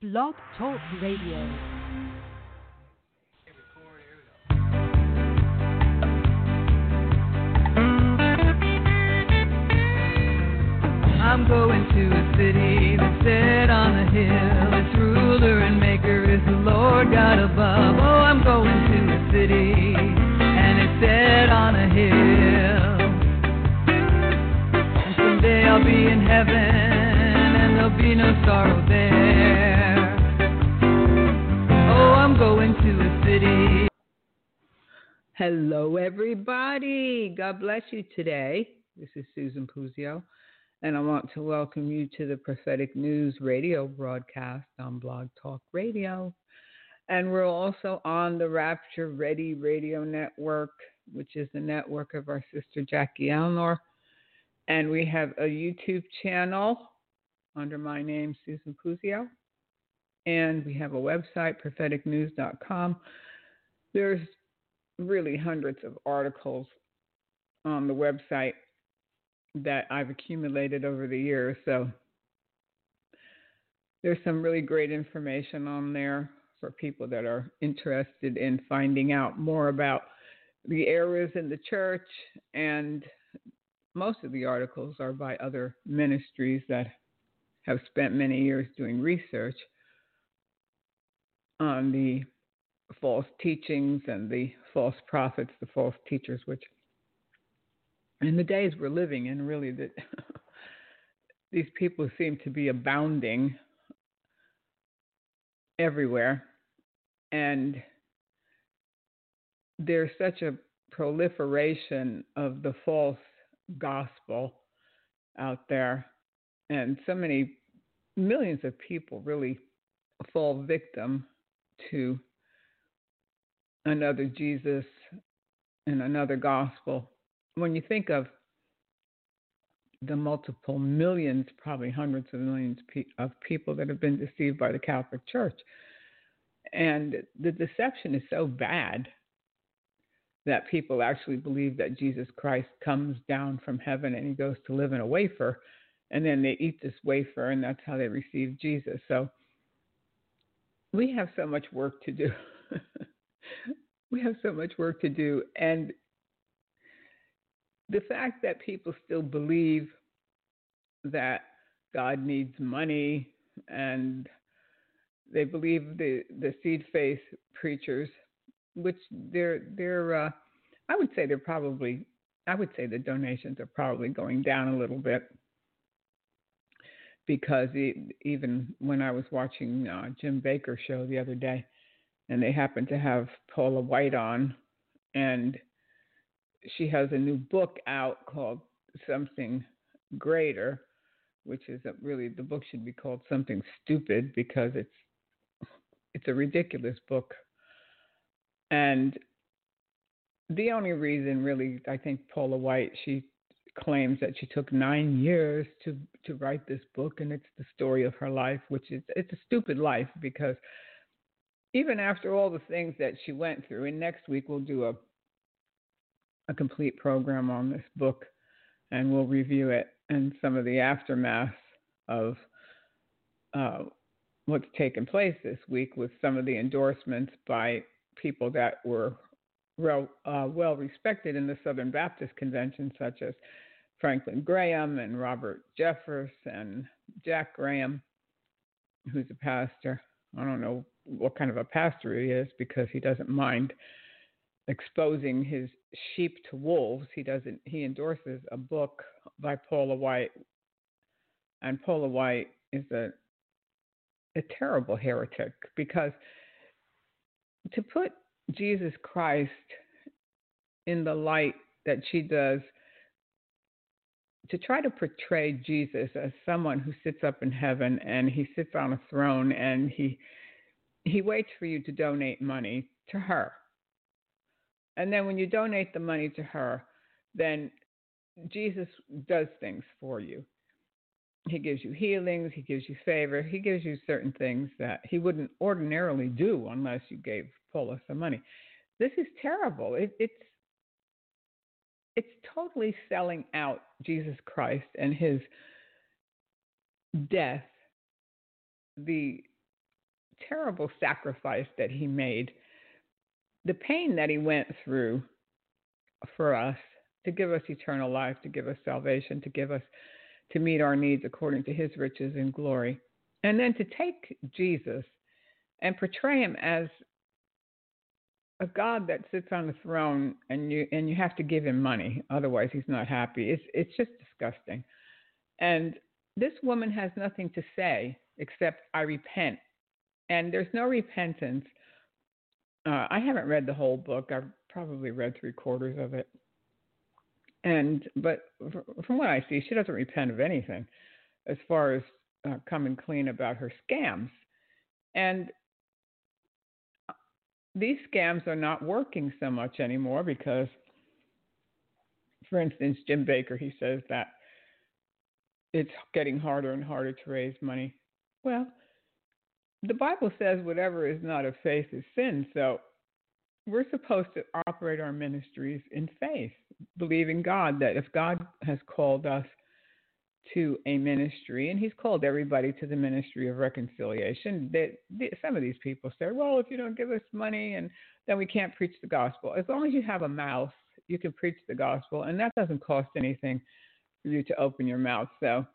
Blog Talk Radio. I'm going to a city that's set on a hill. Its ruler and maker is the Lord God above. Oh, I'm going to a city and it's set on a hill. And someday I'll be in heaven and there'll be no sorrow there. Going to a city. Hello, everybody. God bless you today. This is Susan Puzio, and I want to welcome you to the Prophetic News radio broadcast on Blog Talk Radio. And we're also on the Rapture Ready Radio Network, which is the network of our sister Jackie Alnor. And we have a YouTube channel under my name, Susan Puzio. And we have a website, propheticnews.com. There's really hundreds of articles on the website that I've accumulated over the years. So there's some really great information on there for people that are interested in finding out more about the errors in the church. And most of the articles are by other ministries that have spent many years doing research on the false teachings and the false prophets, the false teachers, which in the days we're living in, really, that these people seem to be abounding everywhere. And there's such a proliferation of the false gospel out there, and so many millions of people really fall victim to another Jesus and another gospel. When you think of the multiple millions, probably hundreds of millions of people that have been deceived by the Catholic Church, and the deception is so bad that people actually believe that Jesus Christ comes down from heaven and he goes to live in a wafer, and then they eat this wafer, and that's how they receive Jesus. So we have so much work to do. we have so much work to do. And the fact that people still believe that God needs money and they believe the, the seed faith preachers, which they're they're uh, I would say they're probably I would say the donations are probably going down a little bit because even when I was watching uh, Jim Bakker show the other day, and they happened to have Paula White on, and she has a new book out called Something Greater, which is really the book should be called Something Stupid because it's it's a ridiculous book, and the only reason really I think Paula White she claims that she took nine years to to write this book and it's the story of her life which is it's a stupid life because even after all the things that she went through and next week we'll do a a complete program on this book and we'll review it and some of the aftermath of uh, what's taken place this week with some of the endorsements by people that were well, uh, well respected in the Southern Baptist Convention, such as Franklin Graham and Robert Jeffress and Jack Graham, who's a pastor. I don't know what kind of a pastor he is because he doesn't mind exposing his sheep to wolves. He doesn't. He endorses a book by Paula White, and Paula White is a a terrible heretic because to put Jesus Christ in the light that she does to try to portray Jesus as someone who sits up in heaven and he sits on a throne and he he waits for you to donate money to her. And then when you donate the money to her, then Jesus does things for you. He gives you healings, he gives you favor, he gives you certain things that he wouldn't ordinarily do unless you gave Paula some money. This is terrible. It, it's it's totally selling out Jesus Christ and his death, the terrible sacrifice that he made, the pain that he went through for us to give us eternal life, to give us salvation, to give us to meet our needs according to his riches and glory. And then to take Jesus and portray him as a God that sits on the throne and you and you have to give him money, otherwise he's not happy. It's it's just disgusting. And this woman has nothing to say except I repent. And there's no repentance. Uh, I haven't read the whole book. I've probably read three quarters of it. And but from what I see, she doesn't repent of anything, as far as uh, coming clean about her scams. And these scams are not working so much anymore because, for instance, Jim Bakker, he says that it's getting harder and harder to raise money. Well, the Bible says whatever is not of faith is sin. So we're supposed to operate our ministries in faith, believing God that if God has called us to a ministry, and He's called everybody to the ministry of reconciliation. That some of these people say, "Well, if you don't give us money, and then we can't preach the gospel." As long as you have a mouth, you can preach the gospel, and that doesn't cost anything for you to open your mouth. So,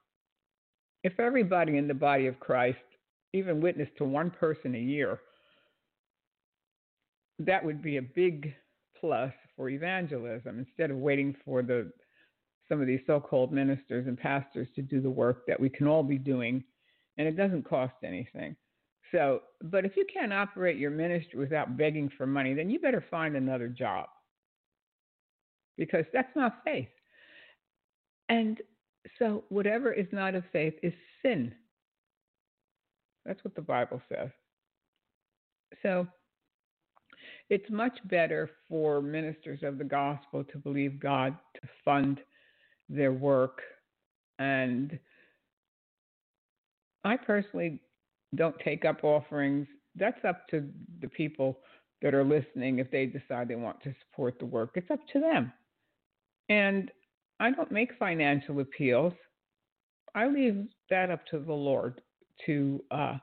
if everybody in the body of Christ even witnessed to one person a year, that would be a big plus for evangelism instead of waiting for the some of these so-called ministers and pastors to do the work that we can all be doing and it doesn't cost anything. So but if you can't operate your ministry without begging for money then you better find another job. Because that's not faith. And so whatever is not of faith is sin. That's what the bible says. So it's much better for ministers of the gospel to believe God to fund their work. And I personally don't take up offerings. That's up to the people that are listening if they decide they want to support the work. It's up to them. And I don't make financial appeals. I leave that up to the Lord to uh,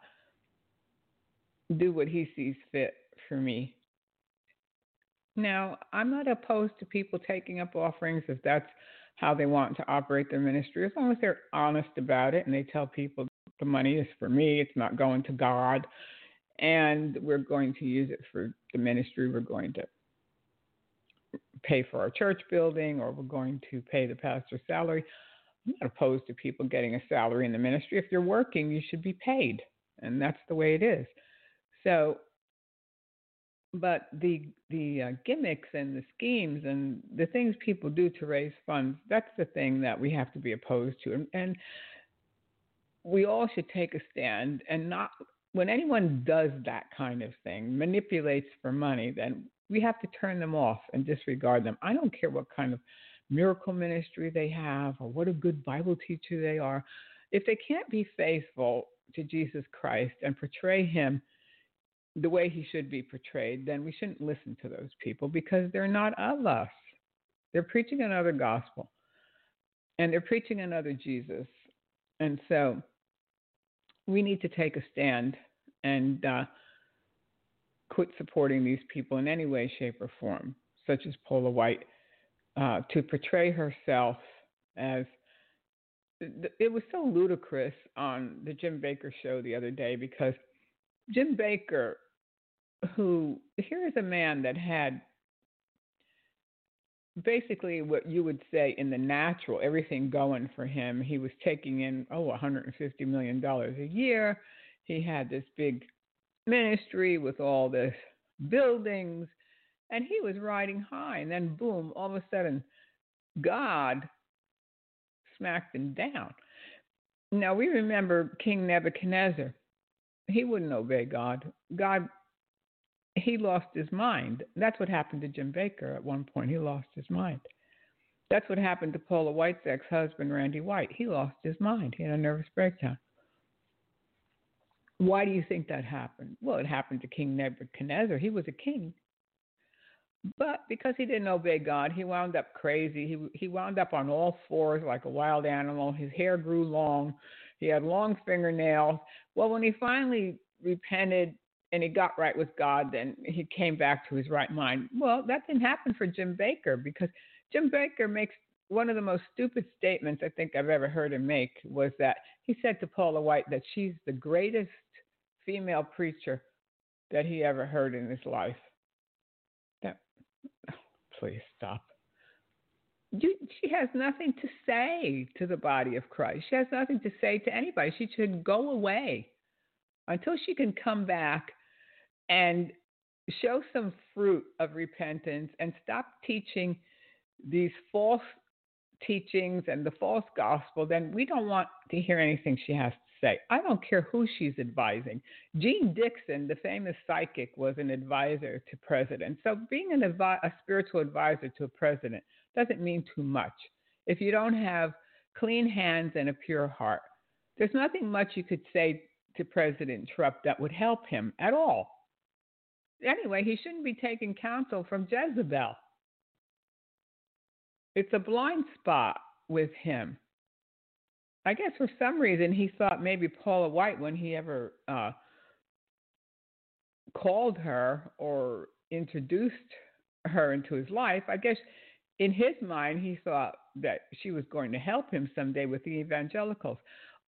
do what He sees fit for me. Now, I'm not opposed to people taking up offerings if that's how they want to operate their ministry, as long as they're honest about it and they tell people the money is for me, it's not going to God, and we're going to use it for the ministry. We're going to pay for our church building or we're going to pay the pastor's salary. I'm not opposed to people getting a salary in the ministry. If you're working, you should be paid, and that's the way it is. So but the the uh, gimmicks and the schemes and the things people do to raise funds that's the thing that we have to be opposed to. And, and we all should take a stand and not when anyone does that kind of thing manipulates for money then we have to turn them off and disregard them. I don't care what kind of miracle ministry they have or what a good bible teacher they are. If they can't be faithful to jesus christ and portray him the way he should be portrayed, then we shouldn't listen to those people because they're not of us. They're preaching another gospel and they're preaching another Jesus. And so we need to take a stand and uh, quit supporting these people in any way, shape, or form, such as Paula White, uh, to portray herself as it was so ludicrous on the Jim Bakker show the other day because Jim Bakker, who here is a man that had basically what you would say in the natural, everything going for him. He was taking in, oh, $150 million a year. He had this big ministry with all this buildings, and he was riding high. And then, boom, all of a sudden, God smacked him down. Now, we remember King Nebuchadnezzar he wouldn't obey God. God, he lost his mind. That's what happened to Jim Bakker at one point. He lost his mind. That's what happened to Paula White's ex husband, Randy White. He lost his mind. He had a nervous breakdown. Why do you think that happened? Well, it happened to King Nebuchadnezzar. He was a king. But because he didn't obey God, he wound up crazy. He he wound up on all fours like a wild animal. His hair grew long. He had long fingernails. Well, when he finally repented and he got right with God, then he came back to his right mind. Well, that didn't happen for Jim Bakker because Jim Bakker makes one of the most stupid statements I think I've ever heard him make was that he said to Paula White that she's the greatest female preacher that he ever heard in his life. That, please stop. You, she has nothing to say to the body of Christ. She has nothing to say to anybody. She should go away until she can come back and show some fruit of repentance and stop teaching these false teachings and the false gospel, then we don't want to hear anything she has to say. I don't care who she's advising. Jeane Dixon, the famous psychic, was an advisor to president. So being an advi- a spiritual advisor to a president doesn't mean too much. If you don't have clean hands and a pure heart, there's nothing much you could say to President Trump that would help him at all. Anyway, he shouldn't be taking counsel from Jezebel. It's a blind spot with him. I guess for some reason he thought maybe Paula White, when he ever uh, called her or introduced her into his life, I guess in his mind he thought that she was going to help him someday with the evangelicals.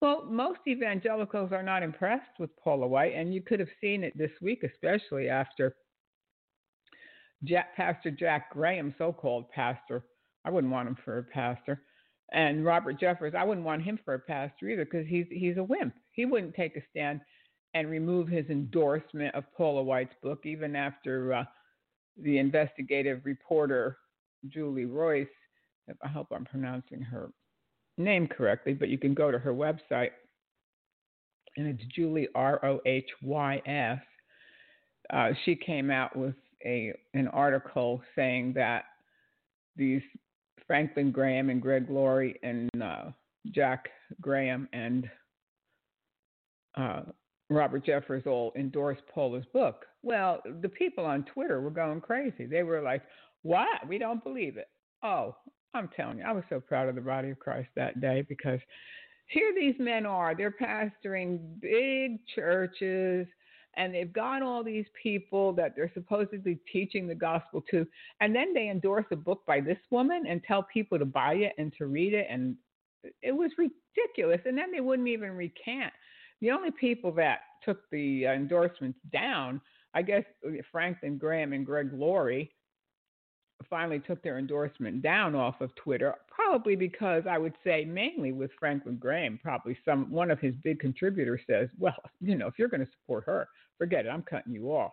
Well, most evangelicals are not impressed with Paula White, and you could have seen it this week, especially after Jack, Pastor Jack Graham, so called pastor. I wouldn't want him for a pastor. And Robert Jeffress, I wouldn't want him for a pastor either because he's he's a wimp. He wouldn't take a stand and remove his endorsement of Paula White's book, even after uh, the investigative reporter Julie Roys. I hope I'm pronouncing her name correctly, but you can go to her website, and it's Julie R O H Y S. Uh, she came out with a an article saying that these Franklin Graham and Greg Laurie and uh, Jack Graham and uh, Robert Jeffress all endorsed Paula's book. Well, the people on Twitter were going crazy. They were like, "What? We don't believe it." Oh, I'm telling you, I was so proud of the body of Christ that day because here these men are. They're pastoring big churches and they've got all these people that they're supposedly teaching the gospel to. And then they endorse a book by this woman and tell people to buy it and to read it. And it was ridiculous. And then they wouldn't even recant. The only people that took the endorsements down, I guess uh, Franklin Graham and Greg Laurie finally took their endorsement down off of Twitter, probably because I would say mainly with Franklin Graham, probably some one of his big contributors says, well, you know, if you're going to support her, forget it, I'm cutting you off.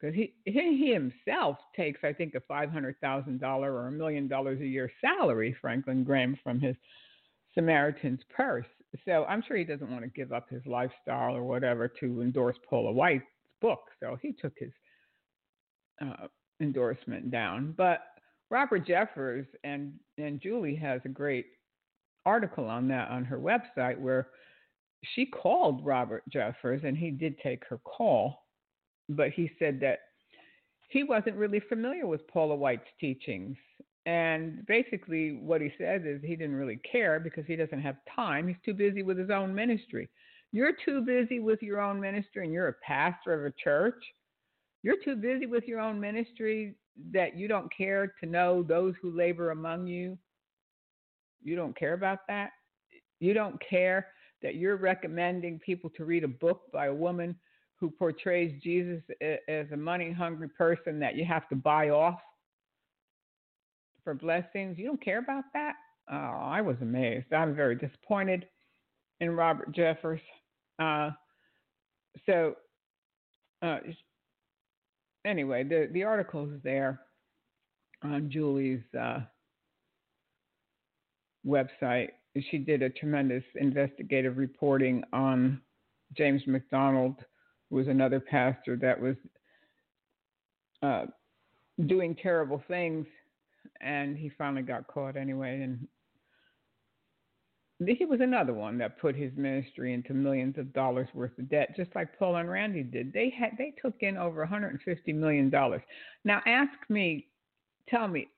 Because he, he himself takes, I think, a $500,000 or a million dollars a year salary, Franklin Graham, from his Samaritan's purse. So I'm sure he doesn't want to give up his lifestyle or whatever to endorse Paula White's book. So he took his uh, endorsement down. But Robert Jeffress and and Julie has a great article on that on her website where she called Robert Jeffress and he did take her call, but he said that he wasn't really familiar with Paula White's teachings. And basically, what he says is he didn't really care because he doesn't have time. He's too busy with his own ministry. You're too busy with your own ministry and you're a pastor of a church you're too busy with your own ministry that you don't care to know those who labor among you. You don't care about that. You don't care that you're recommending people to read a book by a woman who portrays Jesus as a money hungry person that you have to buy off for blessings. You don't care about that? Oh, I was amazed. I'm very disappointed in Robert Jeffress. Uh, so uh, anyway, the the article is there on Julie's uh, website. She did a tremendous investigative reporting on James MacDonald, who was another pastor that was uh, doing terrible things, and he finally got caught anyway, and he was another one that put his ministry into millions of dollars worth of debt, just like Paul and Randy did. They had they took in over 150 million dollars. Now, ask me, tell me,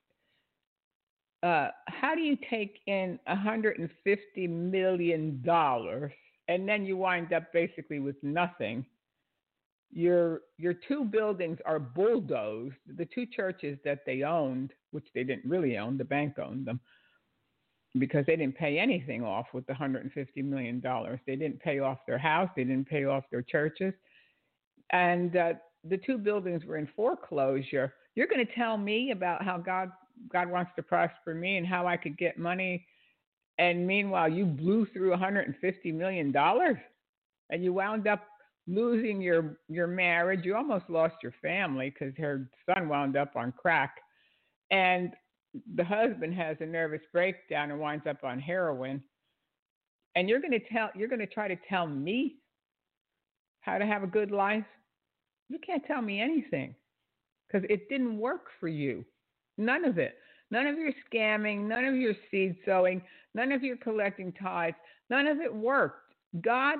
uh, how do you take in 150 million dollars and then you wind up basically with nothing, your your two buildings are bulldozed. The two churches that they owned, which they didn't really own, the bank owned them because they didn't pay anything off with the 150 million dollars. They didn't pay off their house. They didn't pay off their churches, and uh, the two buildings were in foreclosure. You're going to tell me about how God God wants to prosper me and how I could get money, and meanwhile you blew through 150 million dollars, and you wound up losing your your marriage. You almost lost your family because her son wound up on crack, and the husband has a nervous breakdown and winds up on heroin. And you're going to tell you're going to try to tell me how to have a good life. You can't tell me anything because it didn't work for you. None of it. None of your scamming, none of your seed sowing, none of your collecting tithes, none of it worked. God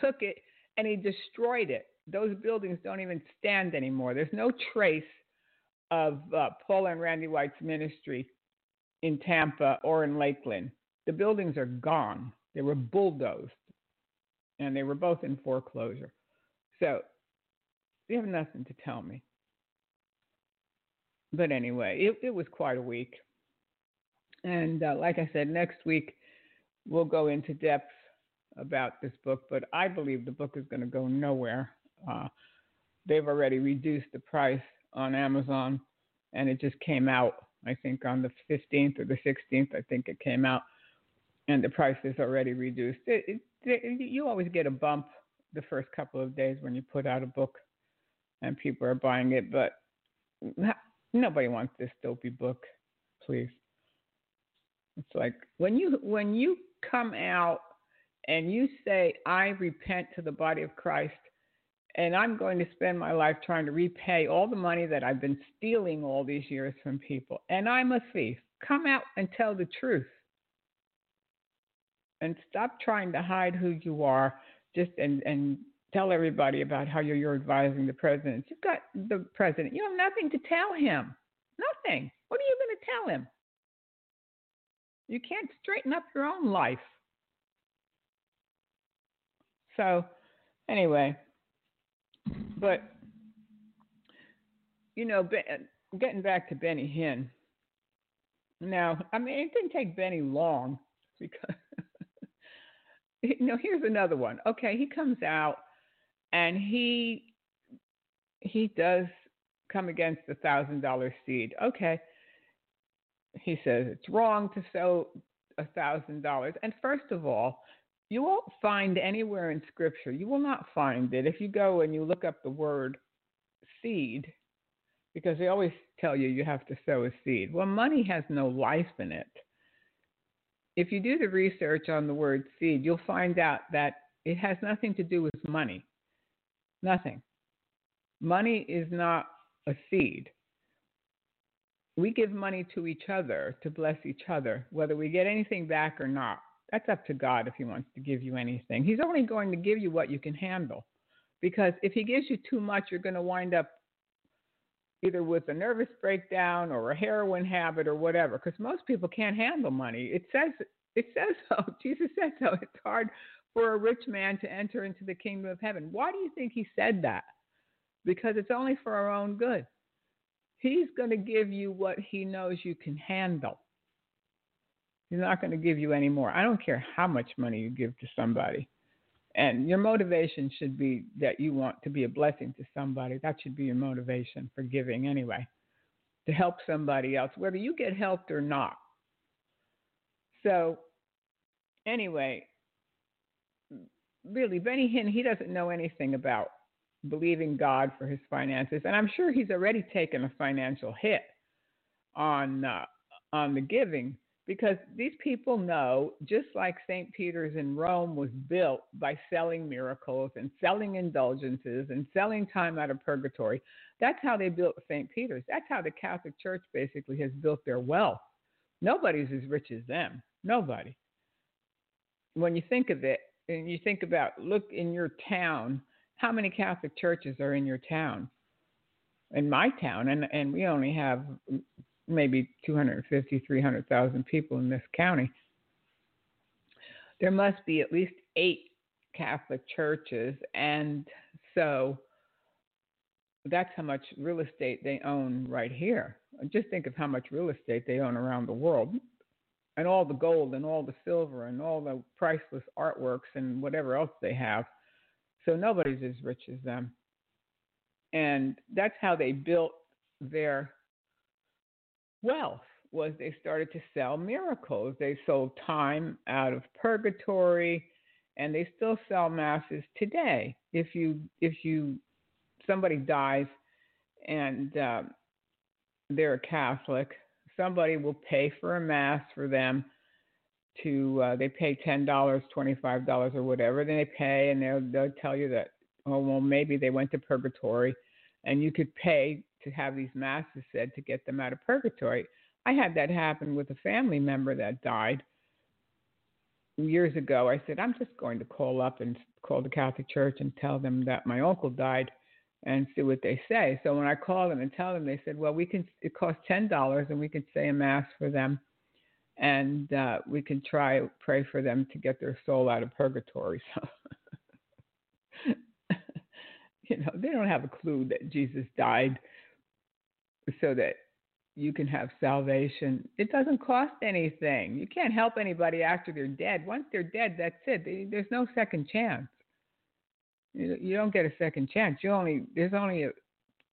took it and he destroyed it. Those buildings don't even stand anymore. There's no trace of uh, Paula and Randy White's ministry in Tampa or in Lakeland. The buildings are gone. They were bulldozed, and they were both in foreclosure. So you have nothing to tell me. But anyway, it, it was quite a week. And uh, like I said, next week we'll go into depth about this book, but I believe the book is going to go nowhere. Uh, they've already reduced the price on Amazon, and it just came out, I think, on the 15th or the 16th. I think it came out, and the price is already reduced. It, it, it, you always get a bump the first couple of days when you put out a book, and people are buying it, but nobody wants this dopey book, please. It's like when you when you come out and you say, I repent to the body of Christ, and I'm going to spend my life trying to repay all the money that I've been stealing all these years from people, and I'm a thief, come out and tell the truth. And stop trying to hide who you are just and, and tell everybody about how you're, you're advising the president. You've got the president. You have nothing to tell him. Nothing. What are you going to tell him? You can't straighten up your own life. So, anyway, but you know, getting back to Benny Hinn. Now, I mean, it didn't take Benny long because you know, here's another one. Okay, he comes out and he he does come against the thousand dollar seed. Okay. He says it's wrong to sow a thousand dollars. And first of all, you won't find anywhere in scripture, you will not find it if you go and you look up the word seed, because they always tell you you have to sow a seed. Well, money has no life in it. If you do the research on the word seed, you'll find out that it has nothing to do with money. Nothing. Money is not a seed. We give money to each other to bless each other, whether we get anything back or not. That's up to God if He wants to give you anything. He's only going to give you what you can handle. Because if He gives you too much, you're going to wind up either with a nervous breakdown or a heroin habit or whatever. Because most people can't handle money. It says it says so. Jesus said so. It's hard for a rich man to enter into the kingdom of heaven. Why do you think he said that? Because it's only for our own good. He's going to give you what he knows you can handle. He's not going to give you any more. I don't care how much money you give to somebody. And your motivation should be that you want to be a blessing to somebody. That should be your motivation for giving anyway, to help somebody else, whether you get helped or not. So, anyway, really, Benny Hinn, he doesn't know anything about believing God for his finances, and I'm sure he's already taken a financial hit on uh, on the giving because these people know, just like St. Peter's in Rome was built by selling miracles and selling indulgences and selling time out of purgatory, that's how they built St. Peter's. That's how the Catholic Church basically has built their wealth. Nobody's as rich as them. Nobody. When you think of it, and you think about, look in your town, how many Catholic churches are in your town? In my town, and, and we only have maybe 250, 300,000 people in this county. There must be at least eight Catholic churches and So that's how much real estate they own right here. Just think of how much real estate they own around the world. And all the gold and all the silver and all the priceless artworks and whatever else they have. So nobody's as rich as them. And that's how they built their wealth was they started to sell miracles. They sold time out of purgatory and they still sell masses today. If you if you somebody dies and uh, they're a Catholic, somebody will pay for a mass for them to uh, they pay ten dollars, twenty five dollars, or whatever. Then they pay, and they'll they'll tell you that oh well maybe they went to purgatory, and you could pay to have these masses said to get them out of purgatory. I had that happen with a family member that died years ago. I said I'm just going to call up and call the Catholic Church and tell them that my uncle died and see what they say. So when I call them and tell them, they said, "Well, we can. It costs ten dollars, and we can say a mass for them, and uh, we can try pray for them to get their soul out of purgatory." So, you know, they don't have a clue that Jesus died so that you can have salvation. It doesn't cost anything. You can't help anybody after they're dead. Once they're dead, that's it. There's no second chance. You don't get a second chance. You only there's only a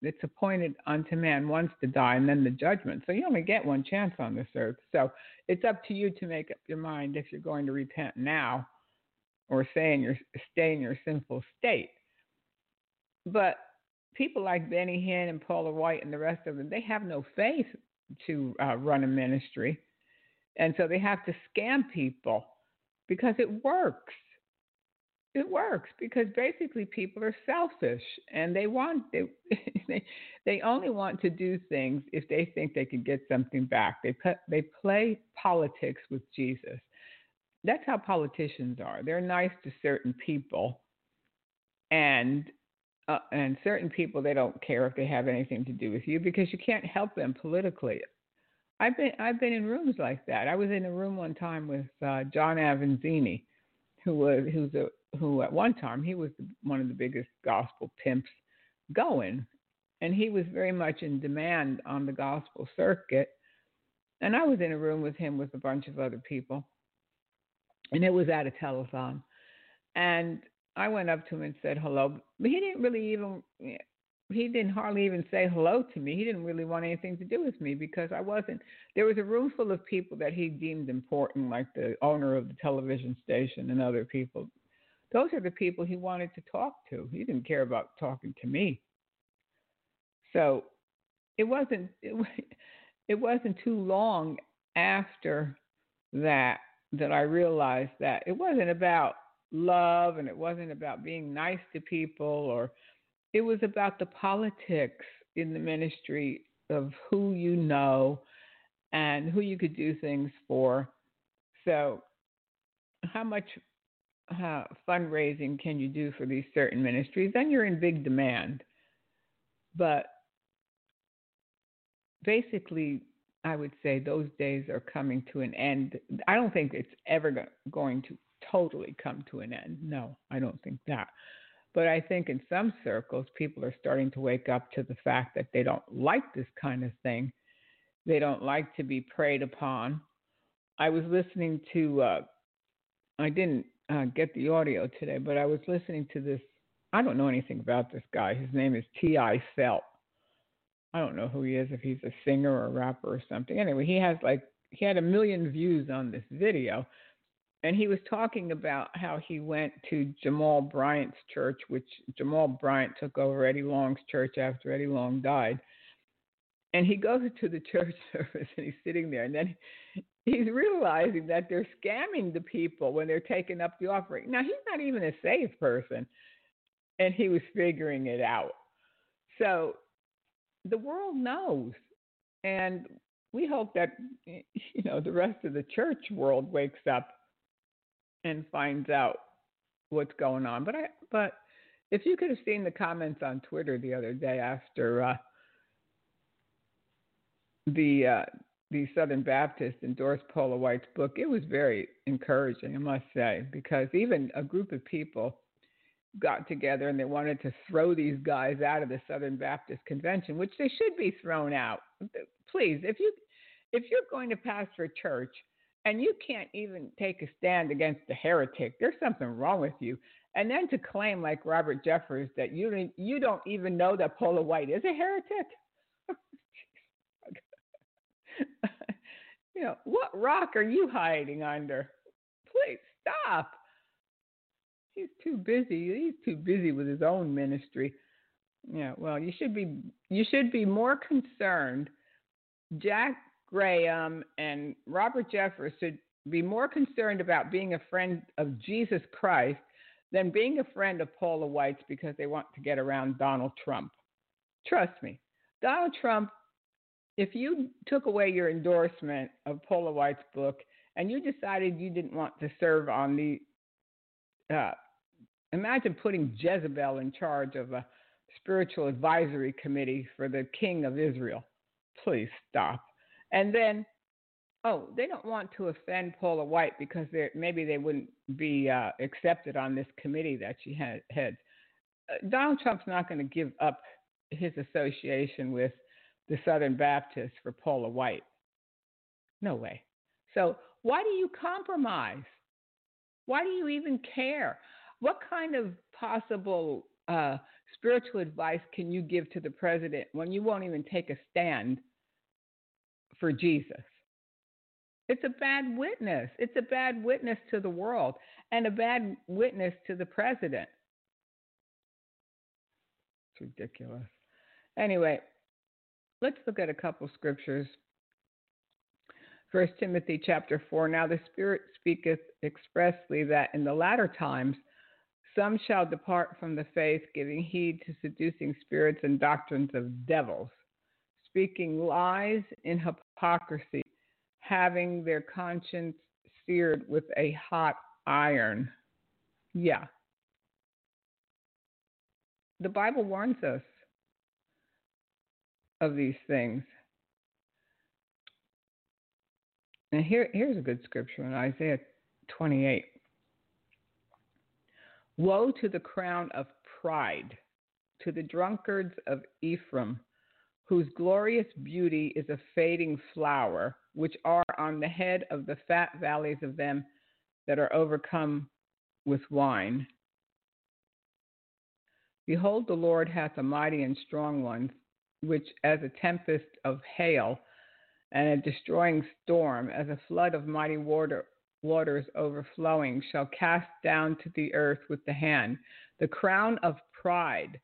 it's appointed unto man once to die and then the judgment. So you only get one chance on this earth. So it's up to you to make up your mind if you're going to repent now or stay in your stay in your sinful state. But people like Benny Hinn and Paula White and the rest of them, they have no faith to uh, run a ministry, and so they have to scam people because it works it works because basically people are selfish and they want they they, only want to do things if they think they can get something back. They put, they play politics with Jesus. That's how politicians are. They're nice to certain people, and uh, and certain people they don't care if they have anything to do with you because you can't help them politically. I've been I've been in rooms like that. I was in a room one time with uh, John Avanzini, who was who's a who at one time he was one of the biggest gospel pimps going, and he was very much in demand on the gospel circuit. And I was in a room with him with a bunch of other people, and it was at a telethon. And I went up to him and said hello, but he didn't really even he didn't hardly even say hello to me. He didn't really want anything to do with me because I wasn't. There was a room full of people that he deemed important, like the owner of the television station and other people. Those are the people he wanted to talk to. He didn't care about talking to me. So it wasn't it, it wasn't too long after that that I realized that it wasn't about love and it wasn't about being nice to people or it was about the politics in the ministry of who you know and who you could do things for. So how much uh, fundraising can you do for these certain ministries, then you're in big demand. But basically, I would say those days are coming to an end. I don't think it's ever going to totally come to an end. No, I don't think that. But I think in some circles, people are starting to wake up to the fact that they don't like this kind of thing. They don't like to be preyed upon. I was listening to, uh, I didn't uh, get the audio today, but I was listening to this. I don't know anything about this guy. His name is T.I. Felt. I don't know who he is, if he's a singer or a rapper or something. Anyway, he has like, he had a million views on this video. And he was talking about how he went to Jamal Bryant's church, which Jamal Bryant took over Eddie Long's church after Eddie Long died. And he goes to the church service and he's sitting there. And then he's realizing that they're scamming the people when they're taking up the offering. Now, he's not even a saved person, and he was figuring it out. So the world knows. And we hope that, you know, the rest of the church world wakes up and finds out what's going on. But I, but if you could have seen the comments on Twitter the other day after uh, the uh, the Southern Baptist endorsed Paula White's book, it was very encouraging, I must say, because even a group of people got together and they wanted to throw these guys out of the Southern Baptist Convention, which they should be thrown out. Please, if you if you're going to pastor a church and you can't even take a stand against a heretic, there's something wrong with you. And then to claim, like Robert Jeffress, that you don't, you don't even know that Paula White is a heretic. you know, what rock are you hiding under? Please stop. He's too busy. He's too busy with his own ministry. Yeah, well, you should be you should be more concerned. Jack Graham and Robert Jeffress should be more concerned about being a friend of Jesus Christ than being a friend of Paula White's because they want to get around Donald Trump. Trust me, Donald Trump, if you took away your endorsement of Paula White's book and you decided you didn't want to serve on the, uh, imagine putting Jezebel in charge of a spiritual advisory committee for the king of Israel. Please stop. And then oh, they don't want to offend Paula White because maybe they wouldn't be uh, accepted on this committee that she had, heads. Uh, Donald Trump's not going to give up his association with the Southern Baptists for Paula White. No way. So why do you compromise? Why do you even care? What kind of possible uh, spiritual advice can you give to the president when you won't even take a stand for Jesus? It's a bad witness. It's a bad witness to the world and a bad witness to the president. It's ridiculous. Anyway, let's look at a couple scriptures. First Timothy chapter 4 Now the Spirit speaketh expressly that in the latter times some shall depart from the faith, giving heed to seducing spirits and doctrines of devils, speaking lies in hypocrisy having their conscience seared with a hot iron. Yeah. The Bible warns us of these things. And here, here's a good scripture in Isaiah 28. Woe to the crown of pride, to the drunkards of Ephraim, whose glorious beauty is a fading flower which are on the head of the fat valleys of them that are overcome with wine. Behold, the Lord hath a mighty and strong one, which as a tempest of hail and a destroying storm, as a flood of mighty water, waters overflowing, shall cast down to the earth with the hand the crown of pride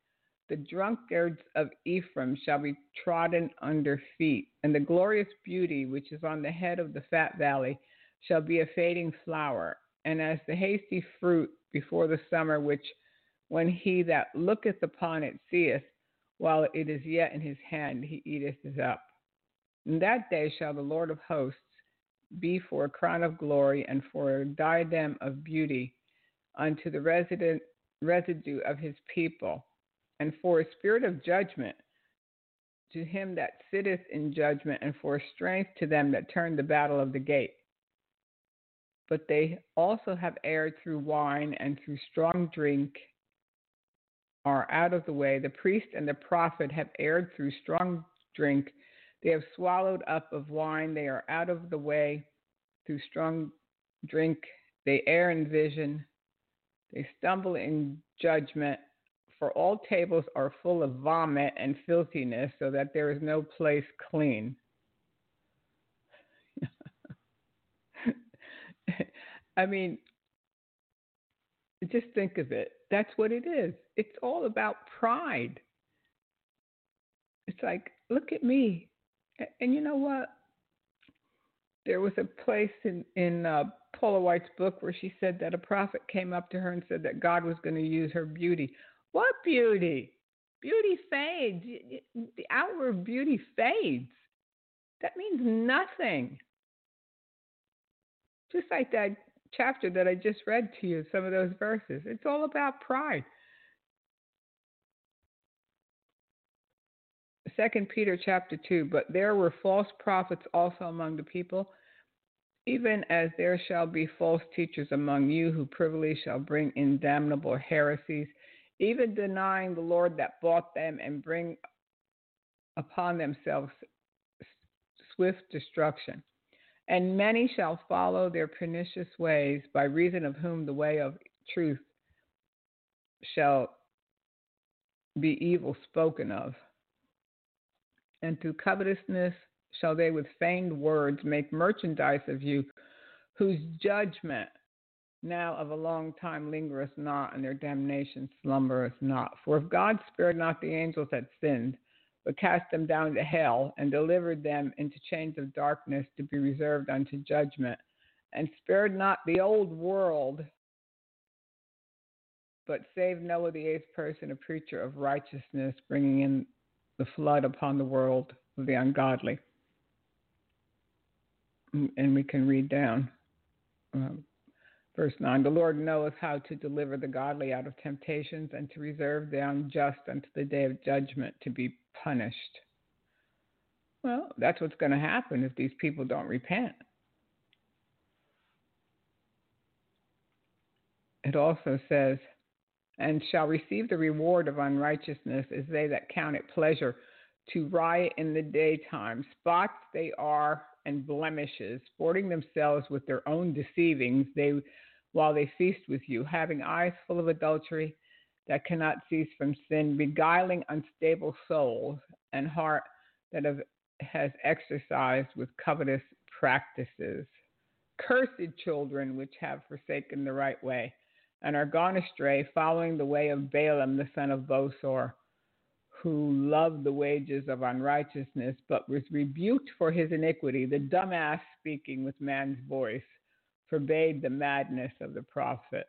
the drunkards of Ephraim shall be trodden under feet, and the glorious beauty which is on the head of the fat valley shall be a fading flower, and as the hasty fruit before the summer, which when he that looketh upon it seeth, while it is yet in his hand, he eateth it up. In that day shall the Lord of hosts be for a crown of glory and for a diadem of beauty unto the resident residue of his people and for a spirit of judgment to him that sitteth in judgment, and for strength to them that turn the battle of the gate. But they also have erred through wine and through strong drink are out of the way. The priest and the prophet have erred through strong drink. They have swallowed up of wine. They are out of the way through strong drink. They err in vision. They stumble in judgment for all tables are full of vomit and filthiness, so that there is no place clean. I mean, just think of it. That's what it is. It's all about pride. It's like, look at me. And you know what? There was a place in, in uh, Paula White's book where she said that a prophet came up to her and said that God was going to use her beauty. What beauty? Beauty fades. The outward beauty fades. That means nothing. Just like that chapter that I just read to you, some of those verses. It's all about pride. Second Peter chapter two, but there were false prophets also among the people, even as there shall be false teachers among you who privily shall bring in damnable heresies even denying the Lord that bought them, and bring upon themselves swift destruction. And many shall follow their pernicious ways, by reason of whom the way of truth shall be evil spoken of. And through covetousness shall they with feigned words make merchandise of you, whose judgment now of a long time lingereth not, and their damnation slumbereth not. For if God spared not the angels that sinned, but cast them down to hell, and delivered them into chains of darkness to be reserved unto judgment, and spared not the old world, but saved Noah the eighth person, a preacher of righteousness, bringing in the flood upon the world of the ungodly. And we can read down. Um, Verse 9 The Lord knoweth how to deliver the godly out of temptations and to reserve the unjust unto the day of judgment to be punished. Well, that's what's going to happen if these people don't repent. It also says, and shall receive the reward of unrighteousness as they that count it pleasure to riot in the daytime. Spots they are and blemishes, sporting themselves with their own deceivings, they while they feast with you, having eyes full of adultery that cannot cease from sin, beguiling unstable souls, and heart that have, has exercised with covetous practices. Cursed children which have forsaken the right way, and are gone astray, following the way of Balaam the son of Bosor who loved the wages of unrighteousness, but was rebuked for his iniquity. The dumbass speaking with man's voice forbade the madness of the prophet.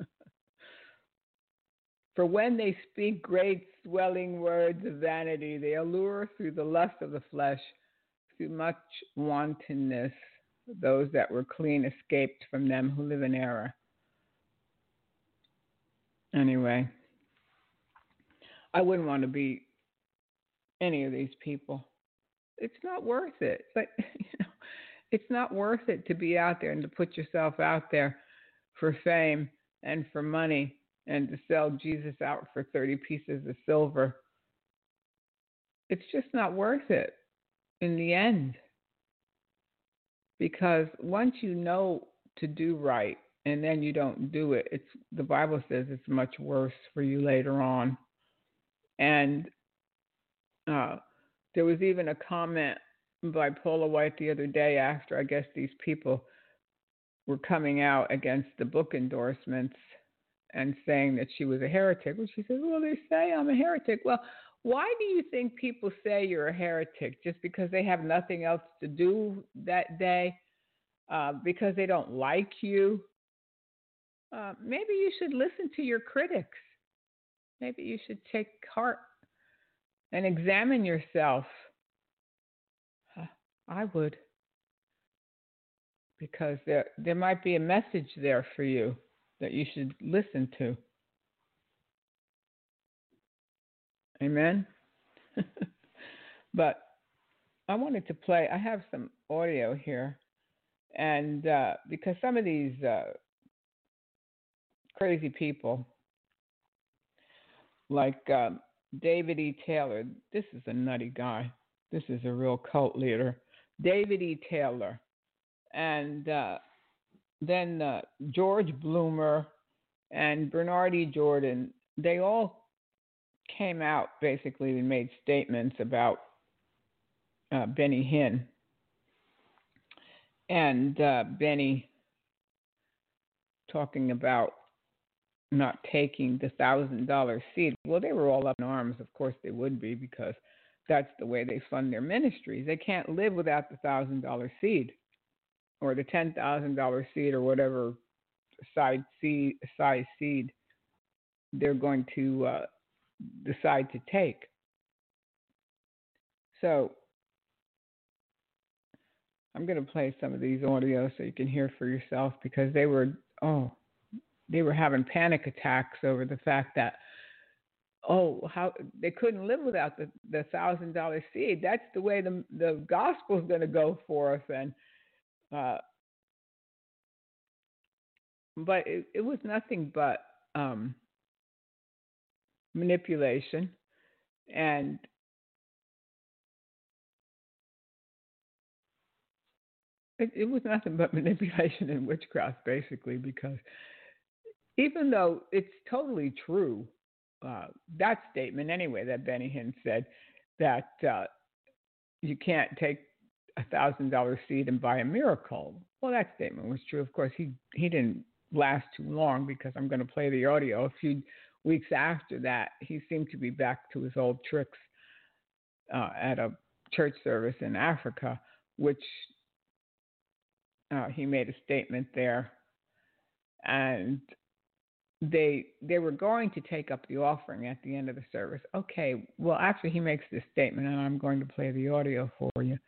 for when they speak great swelling words of vanity, they allure through the lust of the flesh, through much wantonness, those that were clean escaped from them who live in error. Anyway. I wouldn't want to be any of these people. It's not worth it. But you know, it's not worth it to be out there and to put yourself out there for fame and for money and to sell Jesus out for 30 pieces of silver. It's just not worth it in the end. Because once you know to do right and then you don't do it, it's the Bible says it's much worse for you later on. And uh, there was even a comment by Paula White the other day after I guess these people were coming out against the book endorsements and saying that she was a heretic. Well, she said, Well, they say I'm a heretic. Well, why do you think people say you're a heretic? Just because they have nothing else to do that day? Uh, because they don't like you? Uh, maybe you should listen to your critics. Maybe you should take heart and examine yourself. I would. Because there there might be a message there for you that you should listen to. Amen. but I wanted to play. I have some audio here, and uh, because some of these uh, crazy people like um, David E. Taylor. This is a nutty guy. This is a real cult leader. David E. Taylor. And uh, then uh, George Bloomer and Bernard E. Jordan, they all came out basically and made statements about uh, Benny Hinn. And uh, Benny talking about not taking the thousand dollar seed. Well, they were all up in arms. Of course, they would be because that's the way they fund their ministries. They can't live without the thousand dollar seed or the ten thousand dollar seed or whatever side seed size seed they're going to uh, decide to take. So I'm going to play some of these audios so you can hear for yourself because they were oh they were having panic attacks over the fact that oh how they couldn't live without the the thousand dollar seed. That's the way the the gospel's going to go forth and uh but it, it was nothing but um manipulation and it, it was nothing but manipulation and witchcraft, basically, because even though it's totally true, uh, that statement anyway that Benny Hinn said that uh, you can't take a thousand dollar seed and buy a miracle. Well, that statement was true. Of course, he he didn't last too long because I'm going to play the audio. A few weeks after that, he seemed to be back to his old tricks uh, at a church service in Africa, which uh, he made a statement there, and they they were going to take up the offering at the end of the service. Okay, well after he makes this statement, and I'm going to play the audio for you,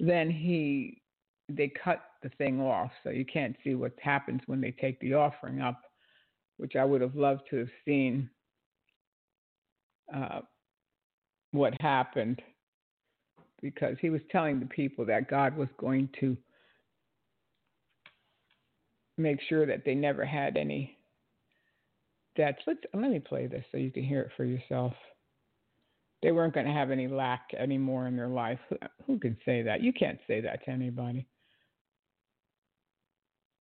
then he they cut the thing off, so you can't see what happens when they take the offering up, which I would have loved to have seen. Uh, what happened because he was telling the people that God was going to make sure that they never had any debts. Let's let me play this so you can hear it for yourself. They weren't going to have any lack anymore in their life. Who, who can say that? You can't say that to anybody.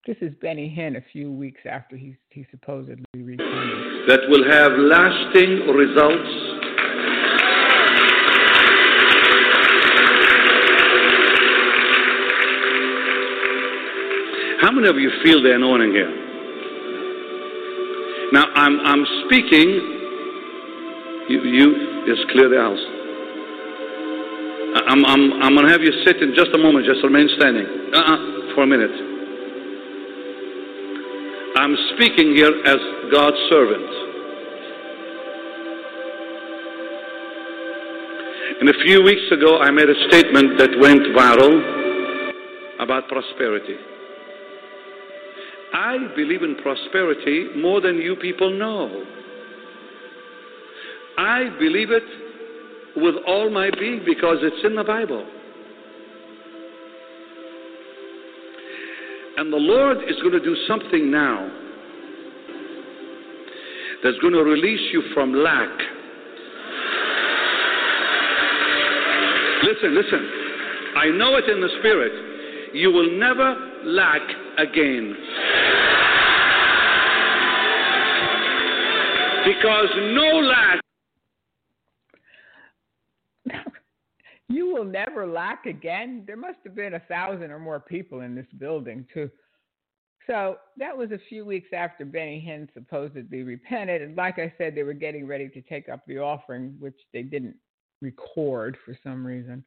This is Benny Hinn a few weeks after he, he supposedly returned. That will have lasting results. How many of you feel the anointing here? I'm I'm speaking. You, you just clear the house. I'm I'm I'm gonna have you sit in just a moment. Just remain standing. Uh-uh, for a minute. I'm speaking here as God's servant. And a few weeks ago, I made a statement that went viral about prosperity. I believe in prosperity more than you people know. I believe it with all my being because it's in the Bible. And the Lord is going to do something now that's going to release you from lack. Listen, listen. I know it in the Spirit. You will never lack again. Because no lack. you will never lack again. There must have been a thousand or more people in this building, too. So that was a few weeks after Benny Hinn supposedly repented. And like I said, they were getting ready to take up the offering, which they didn't record for some reason.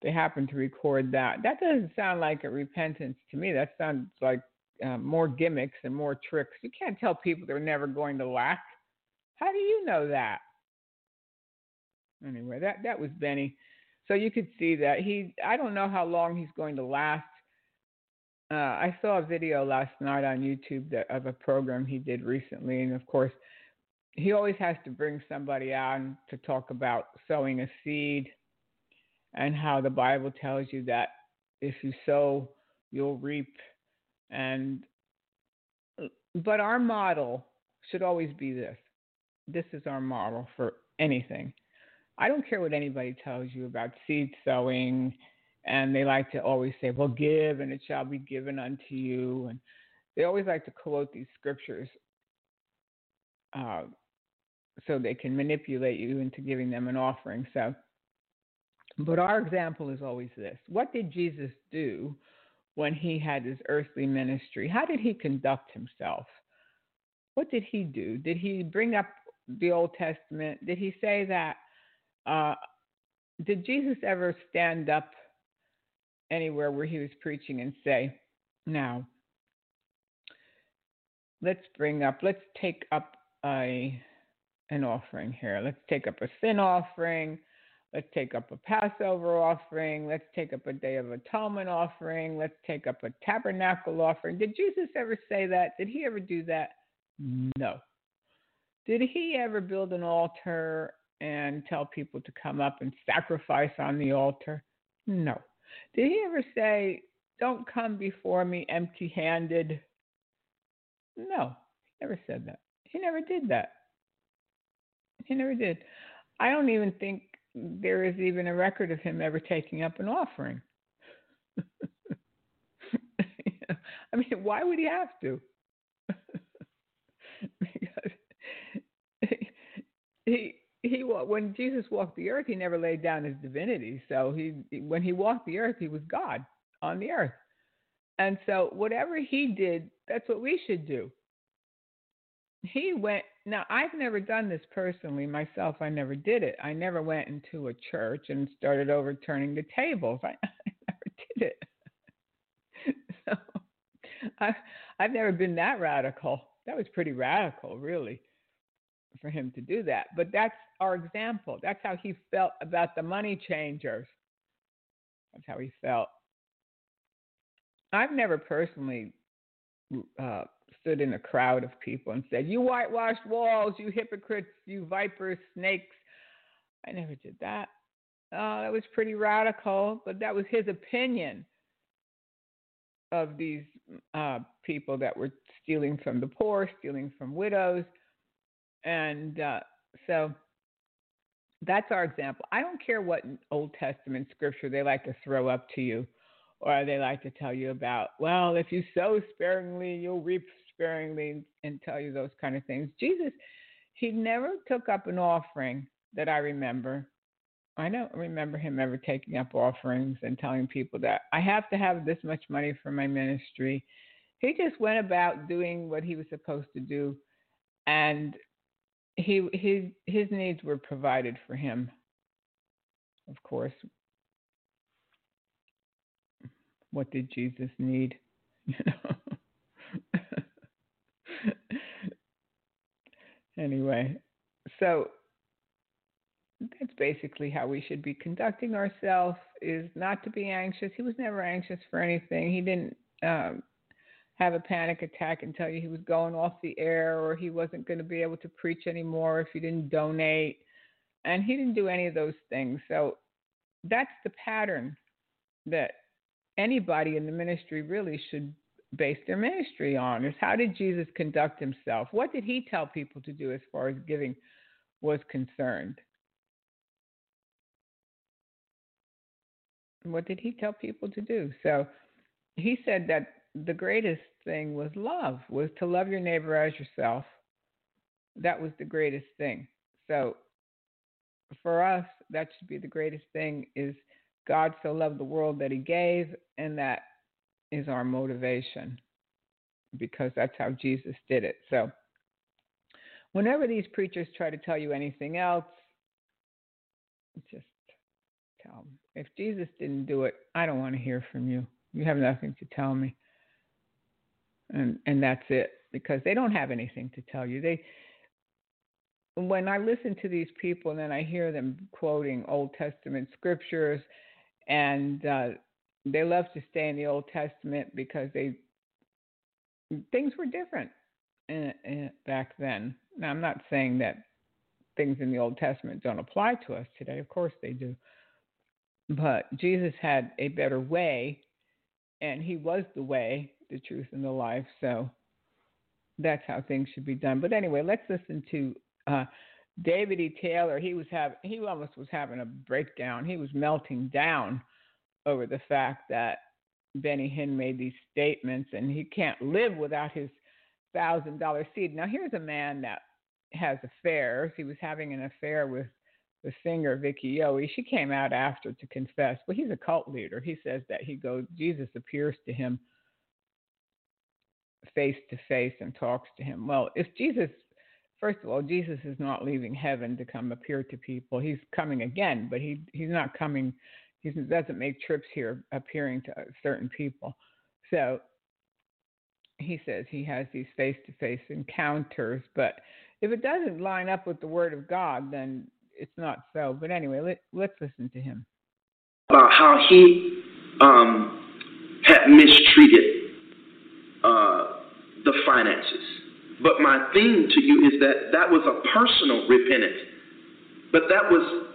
They happened to record that. That doesn't sound like a repentance to me. That sounds like uh, more gimmicks and more tricks. You can't tell people they're never going to lack. How do you know that? Anyway, that that was Benny. So you could see that he. I don't know how long he's going to last. Uh, I saw a video last night on YouTube that, of a program he did recently, and of course, he always has to bring somebody on to talk about sowing a seed and how the Bible tells you that if you sow, you'll reap. And but our model should always be this this is our model for anything. I don't care what anybody tells you about seed sowing, and they like to always say, Well, give and it shall be given unto you. And they always like to quote these scriptures uh, so they can manipulate you into giving them an offering. So, but our example is always this What did Jesus do when he had his earthly ministry? How did he conduct himself? What did he do? Did he bring up the Old Testament, did he say that? Uh, did Jesus ever stand up anywhere where he was preaching and say, "Now, let's bring up, let's take up a an offering here. Let's take up a sin offering. Let's take up a Passover offering. Let's take up a Day of Atonement offering. Let's take up a tabernacle offering. Did Jesus ever say that? Did he ever do that? No. Did he ever build an altar and tell people to come up and sacrifice on the altar? No. Did he ever say, Don't come before me empty handed? No, he never said that. He never did that. He never did. I don't even think there is even a record of him ever taking up an offering. I mean, why would he have to? He he when Jesus walked the earth, he never laid down his divinity. So he when he walked the earth, he was God on the earth. And so whatever he did, that's what we should do. He went now I've never done this personally myself. I never did it. I never went into a church and started overturning the tables. I, I never did it. so I I've never been that radical. That was pretty radical, really, for him to do that. But that's our example. That's how he felt about the money changers. That's how he felt. I've never personally uh, stood in a crowd of people and said, You whitewashed walls, you hypocrites, you vipers, snakes. I never did that. Uh, that was pretty radical, but that was his opinion of these uh, people that were stealing from the poor, stealing from widows. And uh, so that's our example. I don't care what Old Testament scripture they like to throw up to you or they like to tell you about, well, if you sow sparingly, you'll reap sparingly, and tell you those kind of things. Jesus, he never took up an offering that I remember. I don't remember him ever taking up offerings and telling people that I have to have this much money for my ministry. He just went about doing what he was supposed to do, and he his his needs were provided for him. Of course, what did Jesus need? Anyway, so that's basically how we should be conducting ourselves is not to be anxious. He was never anxious for anything. He didn't um, have a panic attack and tell you he was going off the air or he wasn't going to be able to preach anymore if you didn't donate. And he didn't do any of those things. So that's the pattern that anybody in the ministry really should base their ministry on is how did Jesus conduct himself? What did he tell people to do as far as giving was concerned? What did he tell people to do? So he said that the greatest thing was love, was to love your neighbor as yourself. That was the greatest thing. So for us, that should be the greatest thing is God so loved the world that he gave, and that is our motivation because that's how Jesus did it. So, whenever these preachers try to tell you anything else, just tell them. If Jesus didn't do it, I don't want to hear from you. You have nothing to tell me. And and that's it because they don't have anything to tell you. They when I listen to these people and then I hear them quoting Old Testament scriptures and uh, they love to stay in the Old Testament because they things were different in, in, back then. Now, I'm not saying that things in the Old Testament don't apply to us today. Of course they do. But Jesus had a better way, and he was the way, the truth, and the life. So that's how things should be done. But anyway, let's listen to uh, David E. Taylor, he was having he almost was having a breakdown. He was melting down over the fact that Benny Hinn made these statements and he can't live without his thousand dollar seed. Now here's a man that has affairs. He was having an affair with the singer Vicki Yohe. She came out after to confess, but he's a cult leader. He says that he goes Jesus appears to him face to face and talks to him. Well, if Jesus first of all, Jesus is not leaving heaven to come appear to people. He's coming again, but he he's not coming. He doesn't make trips here appearing to certain people. So he says he has these face-to-face encounters, but if it doesn't line up with the Word of God, then it's not so. But anyway, let, let's listen to him. About how he um, had mistreated uh, the finances but my theme to you is that that was a personal repentance. But that was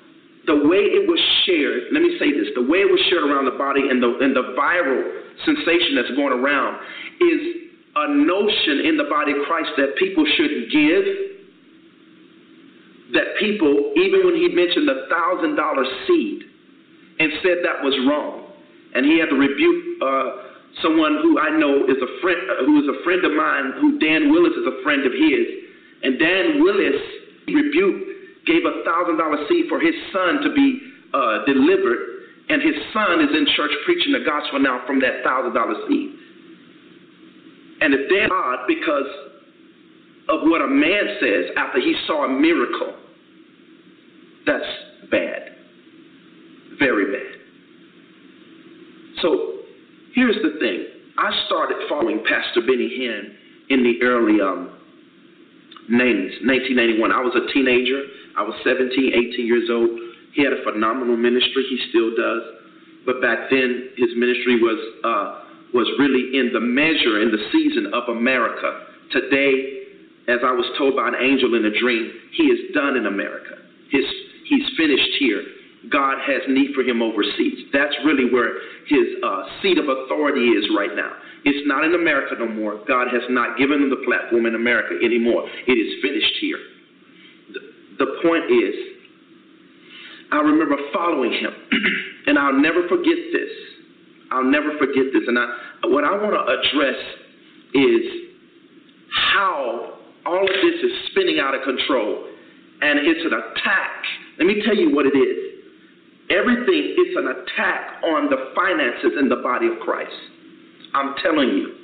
the way it was shared. Let me say this the way it was shared around the body and the, and the viral sensation that's going around is a notion in the body of Christ that people should give, that people, even when he mentioned the thousand dollar seed and said that was wrong, and he had to rebuke uh, someone who I know is a friend, who is a friend of mine, who Dan Willis is a friend of his, and Dan Willis rebuked, gave a thousand dollar seed for his son to be uh, delivered, and his son is in church preaching the gospel now from that thousand dollar seed. And if Dan God because of what a man says after he saw a miracle, that's bad. Very bad. So here's the thing. I started following Pastor Benny Hinn in the early um, 90s, 1991. I was a teenager. I was 17, 18 years old. He had a phenomenal ministry. He still does. But back then, his ministry was uh, was really in the measure, in the season of America. Today, as I was told by an angel in a dream, he is done in America. His, he's finished here. God has need for him overseas. That's really where his uh, seat of authority is right now. It's not in America no more. God has not given him the platform in America anymore. It is finished here. The, the point is, I remember following him, and I'll never forget this. I'll never forget this. And I, what I want to address is how all of this is spinning out of control, and it's an attack. Let me tell you what it is. Everything is an attack on the finances in the body of Christ. I'm telling you.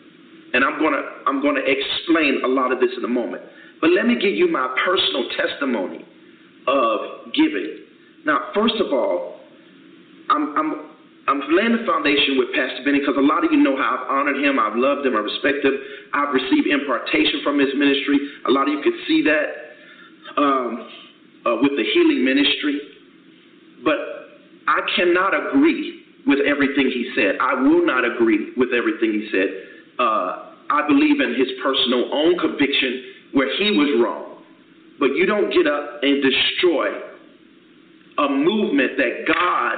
And I'm gonna I'm gonna explain a lot of this in a moment. But let me give you my personal testimony of giving. Now, first of all, I'm I'm I'm laying the foundation with Pastor Benny because a lot of you know how I've honored him, I've loved him, I respect him. I've received impartation from his ministry. A lot of you could see that um, uh, with the healing ministry. But I cannot agree with everything he said. I will not agree with everything he said. Uh, I believe in his personal own conviction where he was wrong. But you don't get up and destroy a movement that God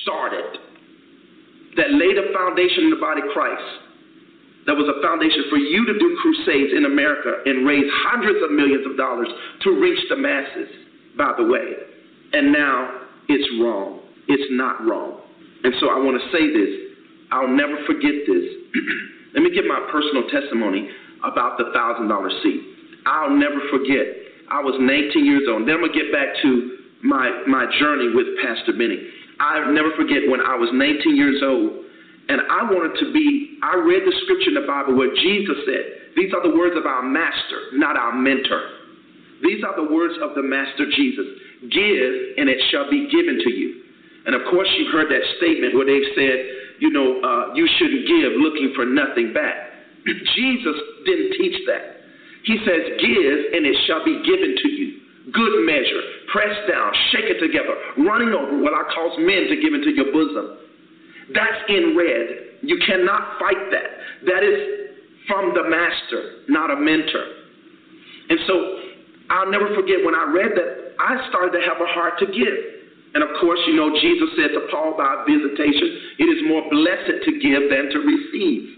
started that laid a foundation in the body of Christ. That was a foundation for you to do crusades in America and raise hundreds of millions of dollars to reach the masses, by the way. And now it's wrong. It's not wrong. And so I want to say this. I'll never forget this. Let me give my personal testimony about the $1,000 seat. I'll never forget. I was 19 years old. Then I'm going to get back to my, my journey with Pastor Benny. I'll never forget when I was 19 years old and I wanted to be, I read the scripture in the Bible where Jesus said, These are the words of our master, not our mentor. These are the words of the master Jesus Give, and it shall be given to you. And of course, you've heard that statement where they've said, You know, uh, you shouldn't give looking for nothing back. Jesus didn't teach that. He says, Give, and it shall be given to you good measure, pressed down, shake it together, running over what I cause men to give into your bosom. That's in red. You cannot fight that. That is from the master, not a mentor. And so I'll never forget when I read that, I started to have a heart to give. And of course, you know, Jesus said to Paul by visitation, it is more blessed to give than to receive.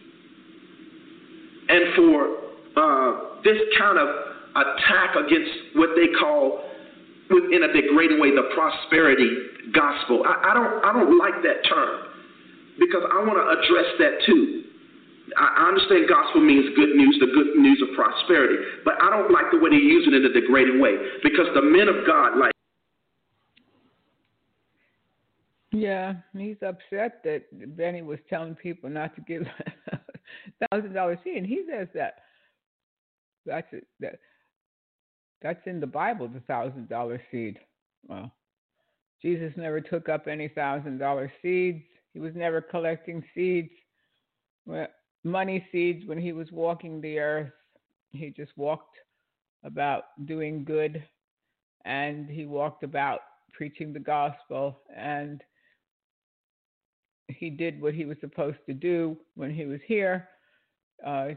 And for uh, this kind of attack against what they call in a degrading way the prosperity gospel. I, I don't I don't like that term because I want to address that too. I understand gospel means good news, the good news of prosperity, but I don't like the way they use it in a degrading way because the men of God like. Yeah, he's upset that Benny was telling people not to give thousand dollars seed, and he says that that's it, that that's in the Bible, the thousand dollar seed. Well, Jesus never took up any thousand dollar seeds. He was never collecting seeds, money seeds when he was walking the earth. He just walked about doing good and he walked about preaching the gospel and he did what he was supposed to do when he was here. Uh,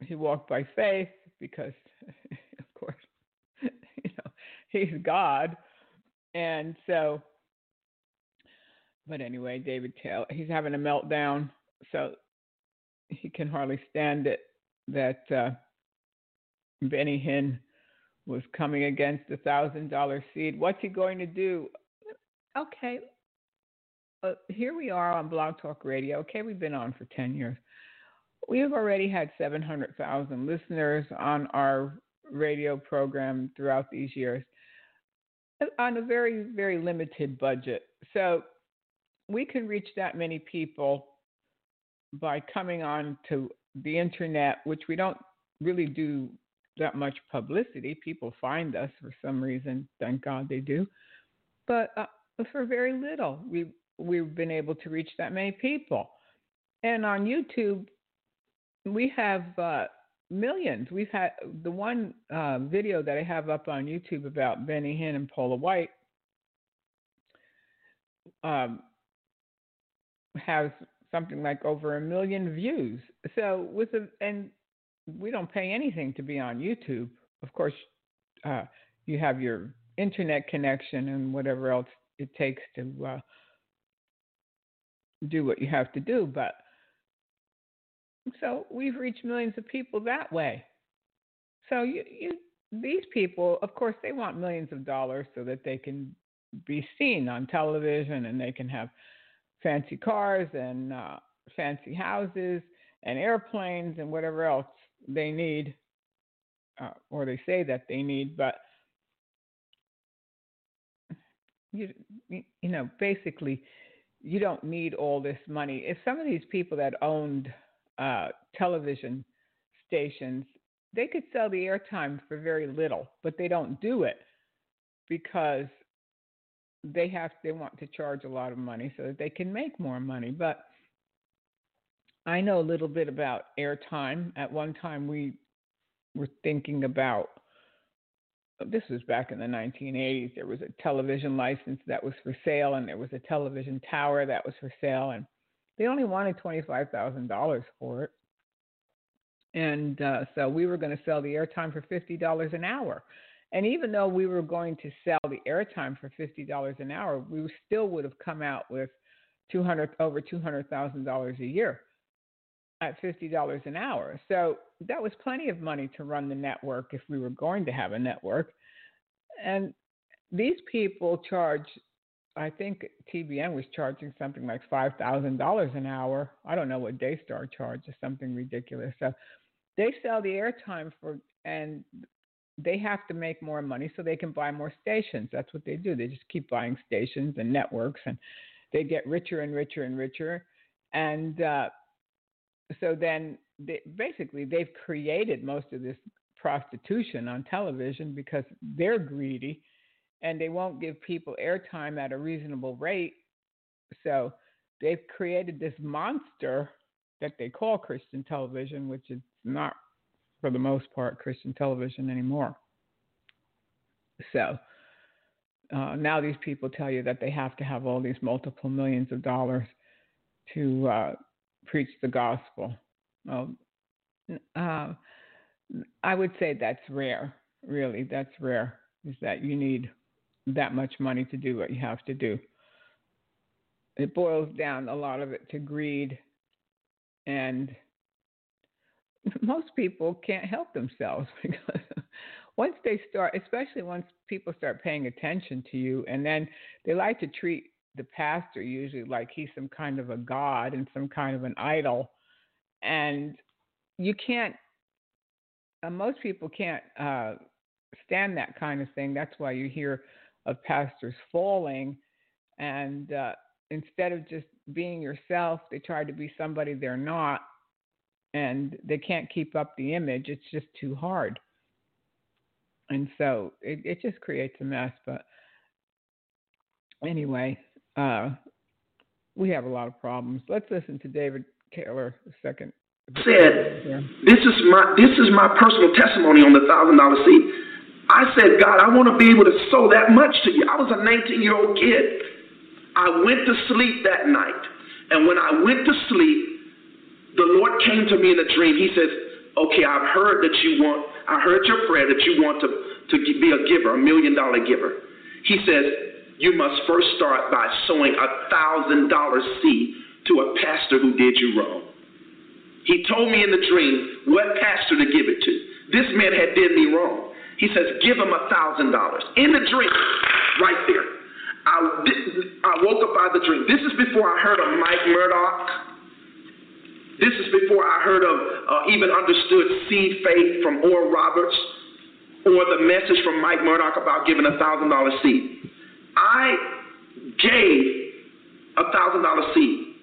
he walked by faith because of course, you know, he's God. And so, but anyway, David Taylor, he's having a meltdown. So he can hardly stand it that uh, Benny Hinn was coming against a thousand dollar seed. What's he going to do? Okay, uh, here we are on Blog Talk Radio. Okay, we've been on for 10 years. We have already had 700,000 listeners on our radio program throughout these years on a very, very limited budget. So we can reach that many people by coming on to the internet, which we don't really do that much publicity. People find us for some reason. Thank God they do. But uh, for very little, we we've been able to reach that many people. And on YouTube, we have uh, millions. We've had the one uh, video that I have up on YouTube about Benny Hinn and Paula White um, has something like over a million views. So with a and we don't pay anything to be on YouTube. Of course, uh, you have your internet connection and whatever else it takes to uh, do what you have to do. But so we've reached millions of people that way. So you, you these people, of course, they want millions of dollars so that they can be seen on television and they can have fancy cars and uh, fancy houses and airplanes and whatever else they need, uh, or they say that they need. But you, you know, basically, you don't need all this money. If some of these people that owned uh, television stations, they could sell the airtime for very little, but they don't do it because they have they want to charge a lot of money so that they can make more money. But I know a little bit about airtime. At one time, we were thinking about this was back in the 1980s. There was a television license that was for sale, and there was a television tower that was for sale, and they only wanted $25,000 for it. And uh, so we were going to sell the airtime for $50 an hour. And even though we were going to sell the airtime for $50 an hour, we still would have come out with 200 over $200,000 a year at $50 an hour. So that was plenty of money to run the network if we were going to have a network. And these people charge, I think TBN was charging something like $5,000 an hour. I don't know what Daystar charges, something ridiculous. So they sell the airtime for, and they have to make more money so they can buy more stations. That's what they do. They just keep buying stations and networks, and they get richer and richer and richer. And uh, so then they, basically they've created most of this prostitution on television because they're greedy and they won't give people airtime at a reasonable rate. So they've created this monster that they call Christian television, which is not, for the most part, Christian television anymore. So uh, now these people tell you that they have to have all these multiple millions of dollars to uh, preach the gospel. Well, uh, I would say that's rare. Really, that's rare. Is that you need that much money to do what you have to do. It boils down a lot of it to greed, and most people can't help themselves because once they start, especially once people start paying attention to you, and then they like to treat the pastor usually like he's some kind of a god and some kind of an idol. And you can't uh, most people can't uh, stand that kind of thing. That's why you hear of pastors falling. And uh, instead of just being yourself they try to be somebody they're not and they can't keep up the image. It's just too hard. And so it, it just creates a mess but anyway uh, we have a lot of problems. Let's listen to David Taylor a second. Said, this is my this is my personal testimony on the thousand dollar seed. I said, God, I want to be able to sow that much to you. I was a 19 year old kid. I went to sleep that night, and when I went to sleep, the Lord came to me in a dream. He says, "Okay, I've heard that you want. I heard your prayer that you want to to be a giver, a million dollar giver." He says, you must first start by sowing a thousand dollar seed to a pastor who did you wrong. He told me in the dream what pastor to give it to. This man had did me wrong. He says, give him a thousand dollars. In the dream, right there. I, I woke up out of the dream. This is before I heard of Mike Murdock. This is before I heard of, uh, even understood seed faith from Oral Roberts or the message from Mike Murdock about giving a thousand dollar seed. I gave a thousand dollar seed.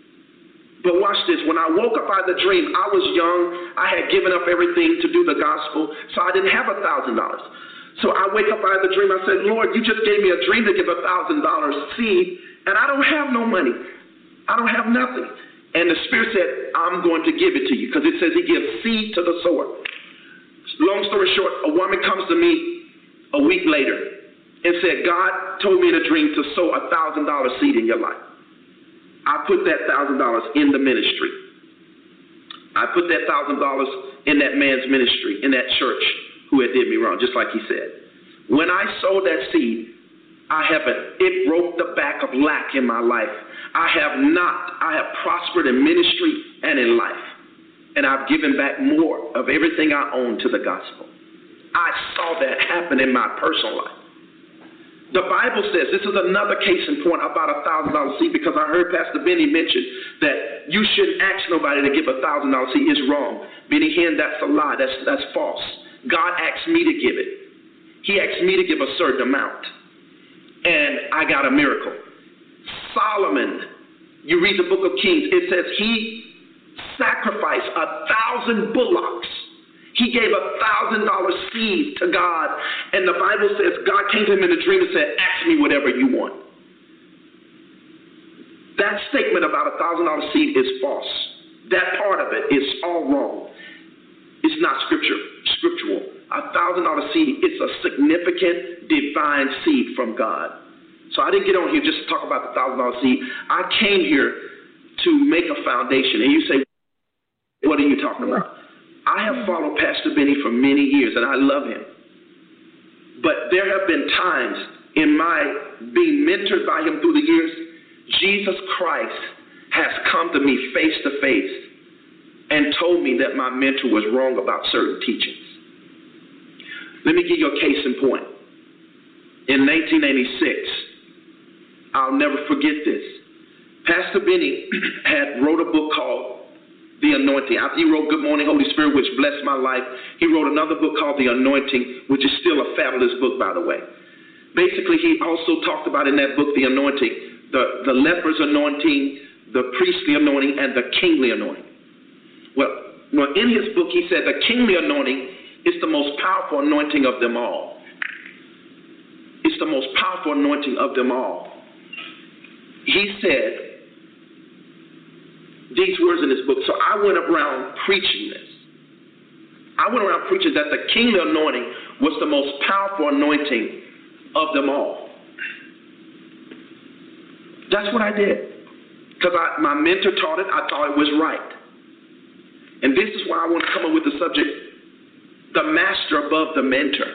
But watch this. When I woke up out of the dream, I was young. I had given up everything to do the gospel, so I didn't have a thousand dollars. So I wake up out of the dream. I said, Lord, you just gave me a dream to give a thousand dollars seed, and I don't have no money. I don't have nothing. And the Spirit said, I'm going to give it to you because it says He gives seed to the sower. Long story short, a woman comes to me a week later and said, God told me in a dream to sow a thousand dollar seed in your life. I put that thousand dollars in the ministry. I put that thousand dollars in that man's ministry, in that church who had did me wrong, just like he said. When I sowed that seed, I haven't, it broke the back of lack in my life. I have not, I have prospered in ministry and in life. And I've given back more of everything I own to the gospel. I saw that happen in my personal life. The Bible says, this is another case in point about a thousand dollar seed because I heard Pastor Benny mention that you shouldn't ask nobody to give a thousand dollar seed. It's wrong. Benny Hinn, that's a lie. That's that's false. God asked me to give it. He asked me to give a certain amount. And I got a miracle. Solomon, you read the book of Kings, it says he sacrificed a thousand bullocks he gave a thousand dollar seed to God, and the Bible says God came to him in a dream and said, Ask me whatever you want. That statement about a thousand dollar seed is false. That part of it is all wrong. It's not scripture, scriptural. A thousand dollar seed is a significant divine seed from God. So I didn't get on here just to talk about the thousand dollar seed. I came here to make a foundation. And you say, What are you talking about? I have followed Pastor Benny for many years, and I love him. But there have been times in my being mentored by him through the years, Jesus Christ has come to me face to face and told me that my mentor was wrong about certain teachings. Let me give you a case in point. In 1986, I'll never forget this. Pastor Benny had wrote a book called the Anointing. He wrote Good Morning, Holy Spirit, which blessed my life, he wrote another book called The Anointing, which is still a fabulous book, by the way. Basically, he also talked about in that book, The Anointing, the, the leper's anointing, the priestly anointing, and the kingly anointing. Well, well, in his book, he said the kingly anointing is the most powerful anointing of them all. It's the most powerful anointing of them all. He said, these words in this book. So I went around preaching this. I went around preaching that the kingdom anointing was the most powerful anointing of them all. That's what I did. Because my mentor taught it, I thought it was right. And this is why I want to come up with the subject the master above the mentor.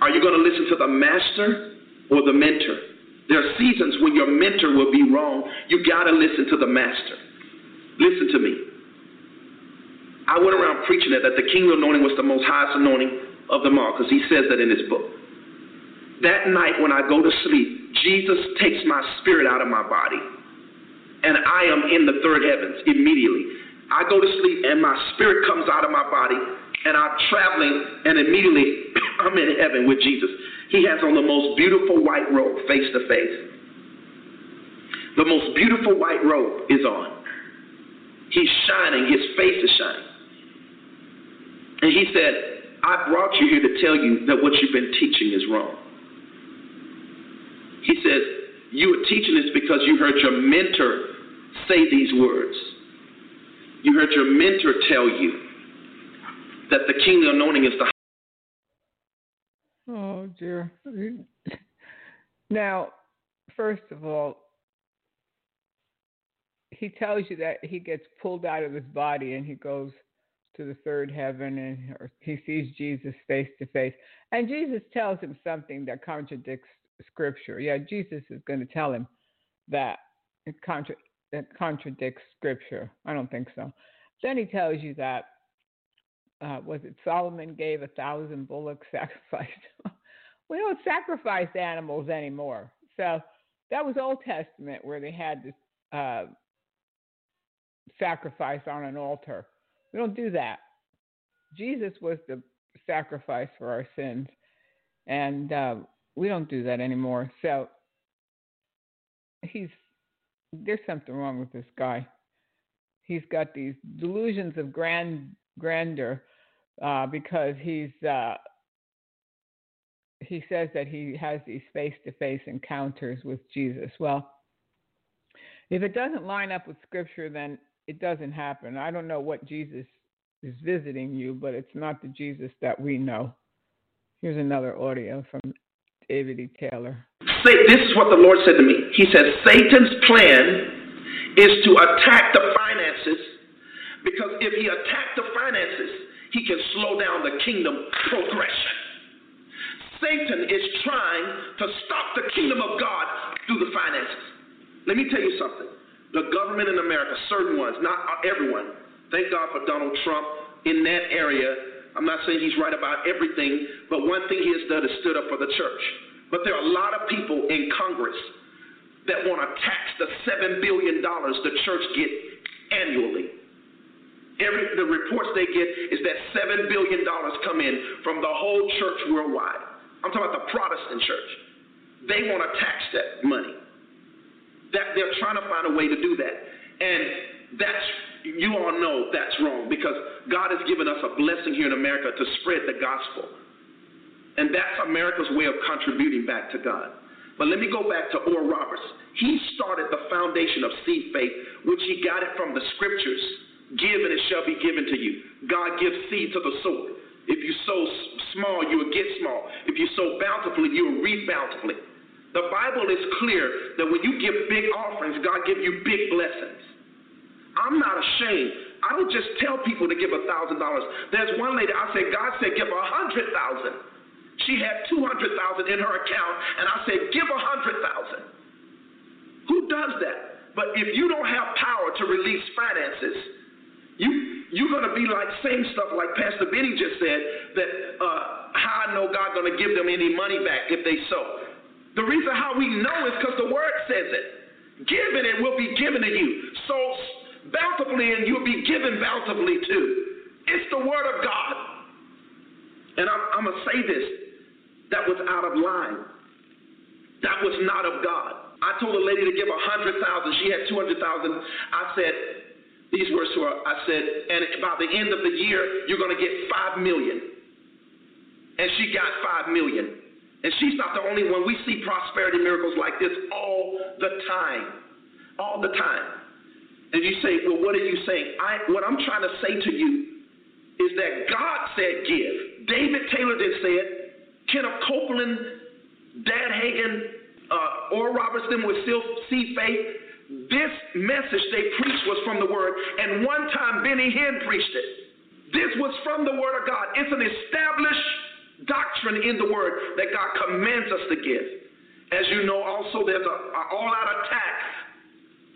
Are you going to listen to the master or the mentor? There are seasons when your mentor will be wrong. You got to listen to the master. Listen to me. I went around preaching that, that the kingdom anointing was the most highest anointing of them all because he says that in his book. That night when I go to sleep, Jesus takes my spirit out of my body and I am in the third heavens immediately. I go to sleep and my spirit comes out of my body and I'm traveling and immediately I'm in heaven with Jesus. He has on the most beautiful white robe face to face. The most beautiful white robe is on. He's shining, his face is shining. And he said, I brought you here to tell you that what you've been teaching is wrong. He says, You are teaching this because you heard your mentor say these words. You heard your mentor tell you that the kingdom anointing is the Oh dear. Now, first of all, he tells you that he gets pulled out of his body and he goes to the third heaven and he sees Jesus face to face. And Jesus tells him something that contradicts scripture. Yeah, Jesus is going to tell him that it contra- that contradicts scripture. I don't think so. Then he tells you that uh, was it Solomon gave a thousand bullocks sacrificed? we don't sacrifice animals anymore. So that was Old Testament where they had to uh, sacrifice on an altar. We don't do that. Jesus was the sacrifice for our sins, and uh, we don't do that anymore. So he's there's something wrong with this guy. He's got these delusions of grand grandeur uh, because he's uh, he says that he has these face-to-face encounters with Jesus. Well, if it doesn't line up with Scripture, then it doesn't happen. I don't know what Jesus is visiting you, but it's not the Jesus that we know. Here's another audio from David E. Taylor. This is what the Lord said to me. He said, Satan's plan is to attack the finances because if he attacks the finances, he can slow down the kingdom progression. Satan is trying to stop the kingdom of God through the finances. Let me tell you something. The government in America, certain ones, not everyone, thank God for Donald Trump in that area. I'm not saying he's right about everything, but one thing he has done is stood up for the church. But there are a lot of people in Congress that want to tax the $7 billion the church get annually. Every, the reports they get is that $7 billion come in from the whole church worldwide. I'm talking about the Protestant church. They want to tax that money. That they're trying to find a way to do that. And that's you all know that's wrong because God has given us a blessing here in America to spread the gospel. And that's America's way of contributing back to God. But let me go back to Oral Roberts. He started the foundation of seed faith, which he got it from the scriptures. Give and it shall be given to you. God gives seed to the sower. If you sow small, you will get small. If you sow bountifully, you will reap bountifully. The Bible is clear that when you give big offerings, God gives you big blessings. I'm not ashamed. I don't just tell people to give a thousand dollars. There's one lady I said, God said give a hundred thousand. She had two hundred thousand in her account, and I said, give a hundred thousand. Who does that? But if you don't have power to release finances, you you're gonna be like saying stuff like Pastor Benny just said that uh, how I know God gonna give them any money back if they sow. The reason how we know is because the word says it. Given it will be given to you. So bountifully and you'll be given bountifully too. It's the word of God. And I'm, I'm gonna say this. That was out of line. That was not of God. I told a lady to give a hundred thousand. She had two hundred thousand. I said, these words to her. I said, and by the end of the year, you're going to get five million. And she got five million. And she's not the only one. We see prosperity miracles like this all the time. All the time. And you say, well, what are you saying? I, what I'm trying to say to you is that God said give. David Taylor did say it. Kenneth Copeland, Dad Hagin, uh, Oral Roberts, them with still seed faith. This message they preached was from the Word, and one time Benny Hinn preached it. This was from the Word of God. It's an established doctrine in the Word that God commands us to give. As you know, also there's a, a all-out attack,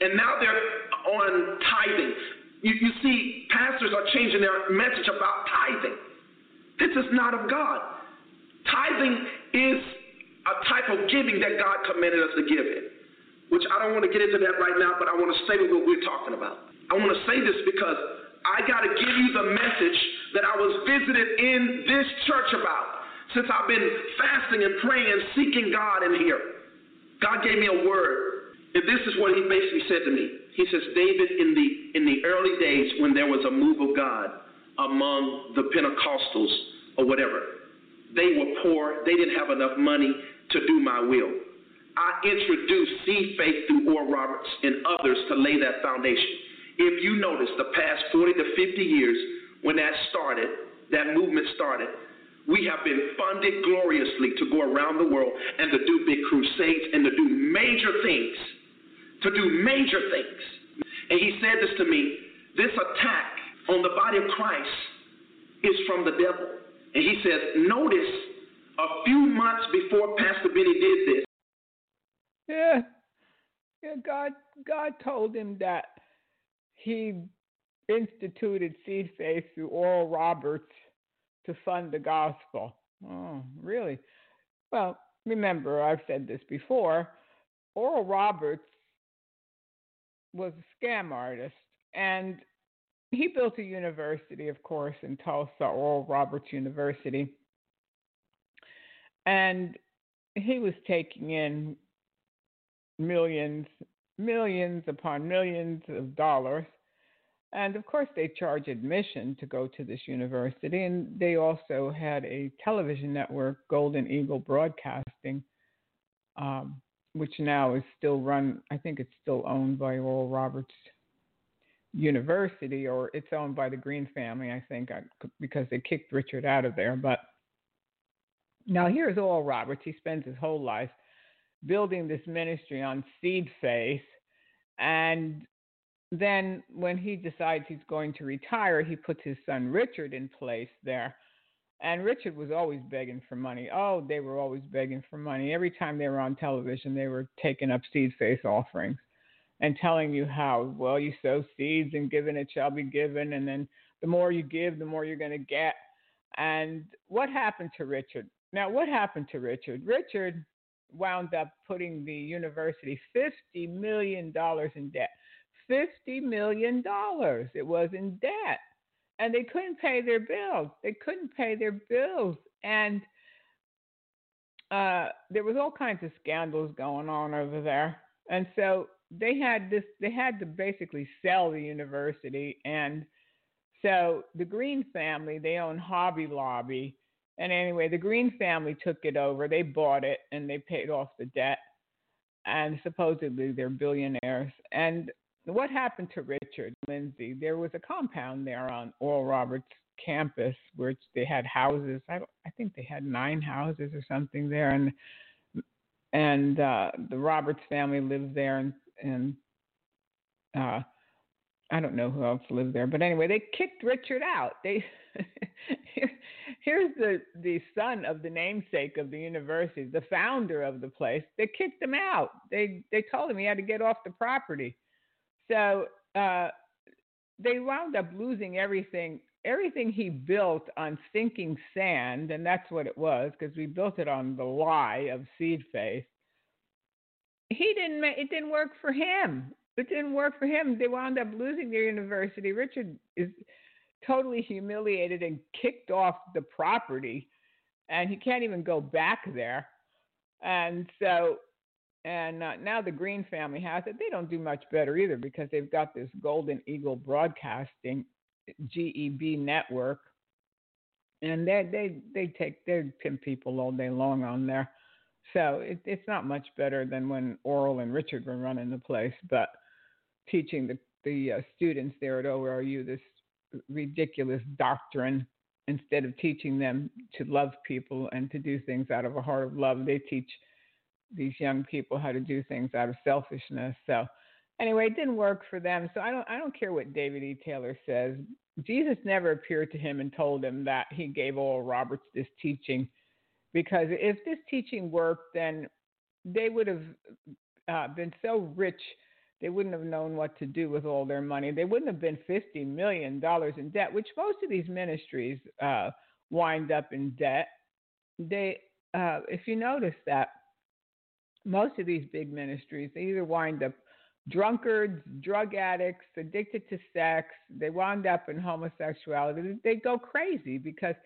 and now they're on tithing. You, you see, pastors are changing their message about tithing. This is not of God. Tithing is a type of giving that God commanded us to give it which I don't want to get into that right now, but I want to say what we're talking about. I want to say this because I got to give you the message that I was visited in this church about since I've been fasting and praying and seeking God in here. God gave me a word. And this is what he basically said to me. He says, David, in the in the early days when there was a move of God among the Pentecostals or whatever, they were poor, they didn't have enough money to do my will. I introduced Seed Faith through Oral Roberts and others to lay that foundation. If you notice, the past 40 to 50 years, when that started, that movement started, we have been funded gloriously to go around the world and to do big crusades and to do major things. To do major things. And he said this to me this attack on the body of Christ is from the devil. And he says, notice a few months before Pastor Benny did this, yeah. Yeah, God God told him that he instituted seed faith through Oral Roberts to fund the gospel. Oh, really? Well, remember, I've said this before. Oral Roberts was a scam artist, and he built a university, of course, in Tulsa, Oral Roberts University. And he was taking in millions, millions upon millions of dollars. And of course, they charge admission to go to this university. And they also had a television network, Golden Eagle Broadcasting, um, which now is still run, I think it's still owned by Oral Roberts University, or it's owned by the Green family, I think, because they kicked Richard out of there. But now here's Oral Roberts. He spends his whole life building this ministry on seed faith. And then when he decides he's going to retire, he puts his son Richard in place there. And Richard was always begging for money. Oh, they were always begging for money. Every time they were on television, they were taking up seed faith offerings and telling you how, well, you sow seeds and given it shall be given. And then the more you give, the more you're going to get. And what happened to Richard? Now, what happened to Richard? Richard wound up putting the university $50 million in debt. $50 million it was in debt. And they couldn't pay their bills. They couldn't pay their bills. And uh, there was all kinds of scandals going on over there. And so they had this they had to basically sell the university and so the Green family, they own Hobby Lobby. And anyway, the Green family took it over. They bought it and they paid off the debt. And supposedly they're billionaires. And what happened to Richard Lindsay? There was a compound there on Oral Roberts campus which they had houses. I I think they had nine houses or something there, and and uh, the Roberts family lived there, and and uh, I don't know who else lived there, but anyway, they kicked Richard out. They here's the the son of the namesake of the university, the founder of the place. They kicked him out. They they told him he had to get off the property. So uh, they wound up losing everything everything he built on sinking sand, and that's what it was because we built it on the lie of seed faith he didn't it didn't work for him it didn't work for him they wound up losing their university richard is totally humiliated and kicked off the property. And he can't even go back there. And so and uh, now the green family has it. They don't do much better either because they've got this golden eagle broadcasting geb network. And they they they take they pimp people all day long on there. So it, it's not much better than when Oral and Richard were running the place, but teaching the, the uh, students there at ORU this ridiculous doctrine instead of teaching them to love people and to do things out of a heart of love, they teach these young people how to do things out of selfishness. So anyway, it didn't work for them. So I don't I don't care what David E. Taylor says. Jesus never appeared to him and told him that he gave Oral Roberts this teaching because if this teaching worked, then they would have uh, been so rich they wouldn't have known what to do with all their money. They wouldn't have been fifty million dollars in debt, which most of these ministries uh, wind up in debt. They, uh, if you notice that, most of these big ministries they either wind up drunkards, drug addicts, addicted to sex. They wind up in homosexuality. They go crazy because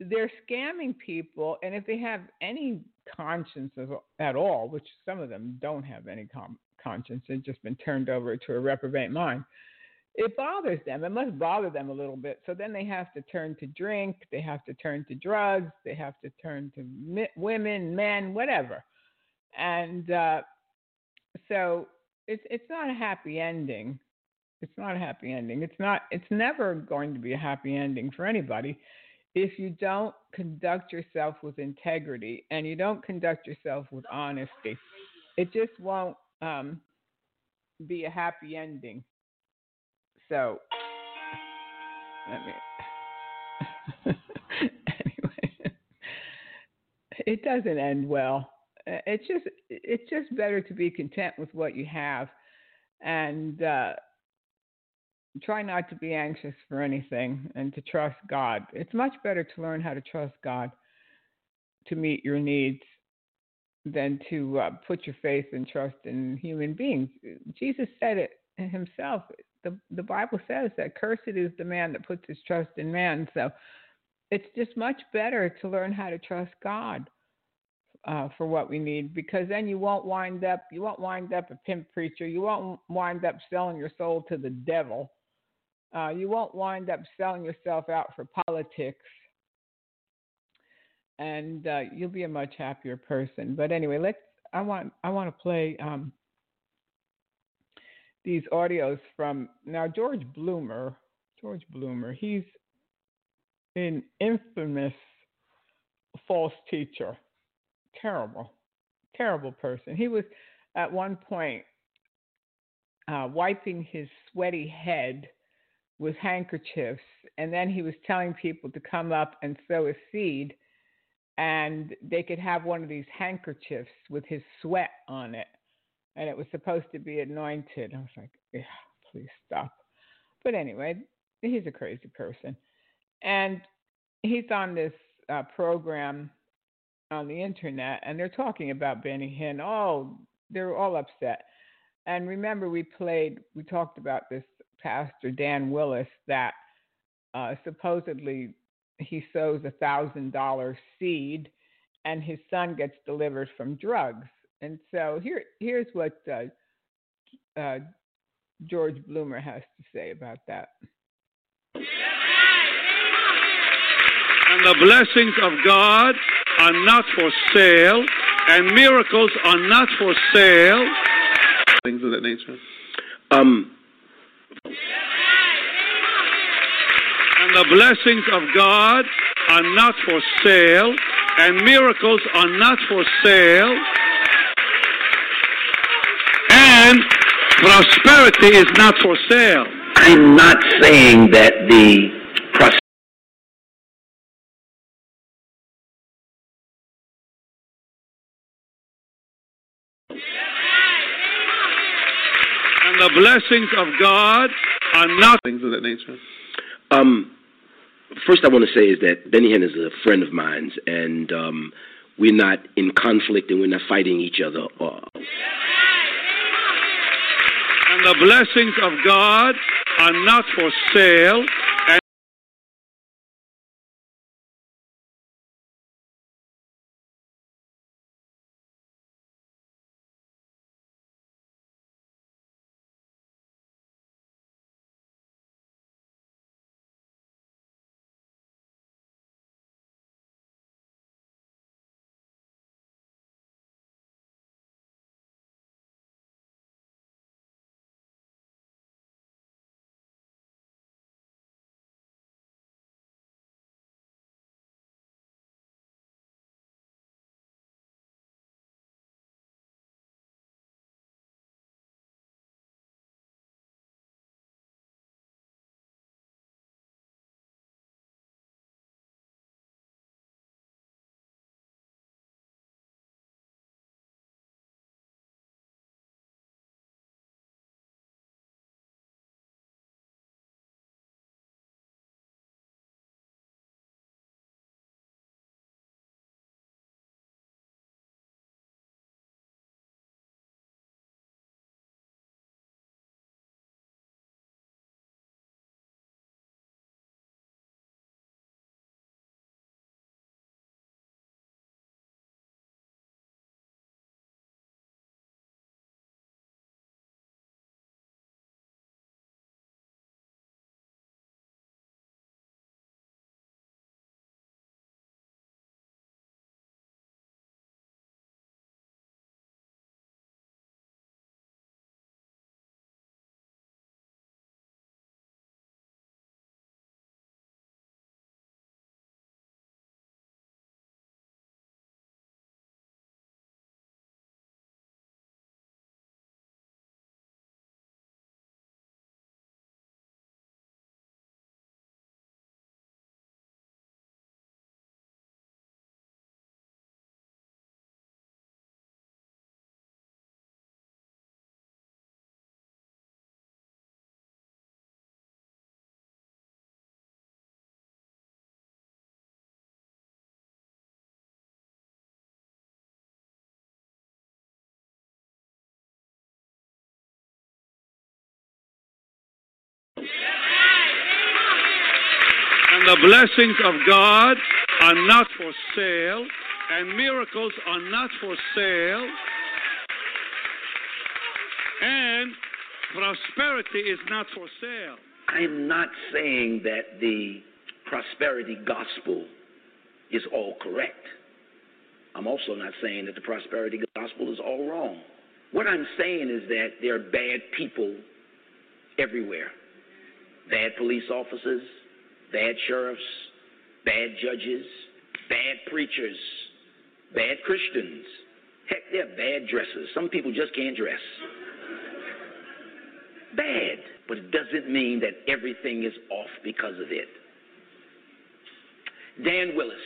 they're scamming people, and if they have any conscience at all, which some of them don't have any com- conscience, they've just been turned over to a reprobate mind. It bothers them. It must bother them a little bit. So then they have to turn to drink. They have to turn to drugs. They have to turn to mi- women, men, whatever. And uh, so it's it's not a happy ending. It's not a happy ending. It's not. It's never going to be a happy ending for anybody if you don't conduct yourself with integrity and you don't conduct yourself with honesty, it just won't um, be a happy ending. So, let me. anyway, it doesn't end well. It's just it's just better to be content with what you have, and uh, try not to be anxious for anything and to trust God. It's much better to learn how to trust God to meet your needs than to uh, put your faith and trust in human beings. Jesus said it himself. The the Bible says that cursed is the man that puts his trust in man. So it's just much better to learn how to trust God uh, for what we need because then you won't wind up you won't wind up a pimp preacher. You won't wind up selling your soul to the devil. Uh, you won't wind up selling yourself out for politics and uh, you'll be a much happier person. But anyway, let's. I want I want to play um, these audios from now George Bloomer. George Bloomer. He's an infamous false teacher. Terrible, terrible person. He was at one point uh, wiping his sweaty head with handkerchiefs, and then he was telling people to come up and sow a seed and they could have one of these handkerchiefs with his sweat on it, and it was supposed to be anointed. I was like, yeah, please stop. But anyway, he's a crazy person, and he's on this uh, program on the internet, and they're talking about Benny Hinn. Oh, they're all upset. And remember, we played, we talked about this pastor Dan Willis that uh, supposedly he sows a thousand dollar seed and his son gets delivered from drugs. And so here here's what uh, uh, George Bloomer has to say about that. And the blessings of God are not for sale, and miracles are not for sale. Things of that nature. Um, And the blessings of God are not for sale, and miracles are not for sale, and prosperity is not for sale. I'm not saying that the pros- And the blessings of God are not Things of that nature. Um, first, I want to say is that Benny Hinn is a friend of mine, and um, we're not in conflict and we're not fighting each other. And the blessings of God are not for sale, The blessings of God are not for sale, and miracles are not for sale, and prosperity is not for sale. I'm not saying that the prosperity gospel is all correct. I'm also not saying that the prosperity gospel is all wrong. What I'm saying is that there are bad people everywhere bad police officers, bad sheriffs, bad judges, bad preachers, bad Christians. Heck, they're bad dressers. Some people just can't dress. Bad, but it doesn't mean that everything is off because of it. Dan Willis.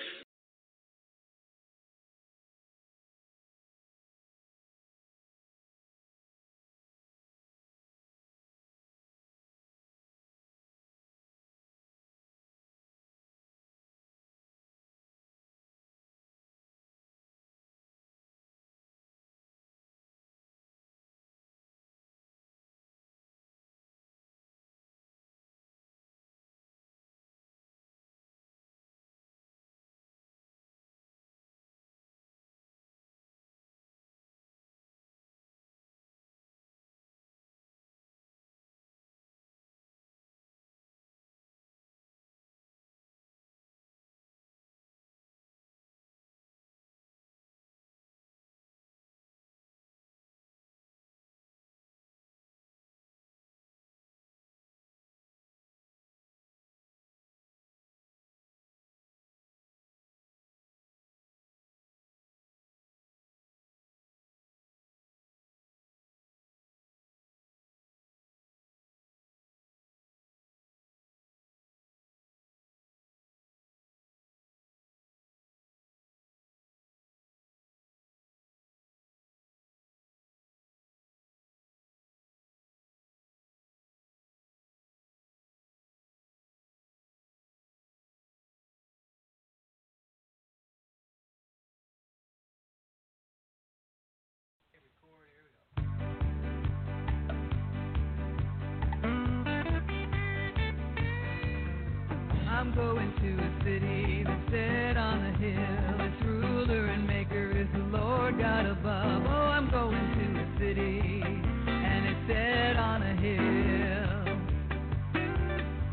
To a city that's set on a hill. Its ruler and maker is the Lord God above. Oh, I'm going to a city and it's set on a hill.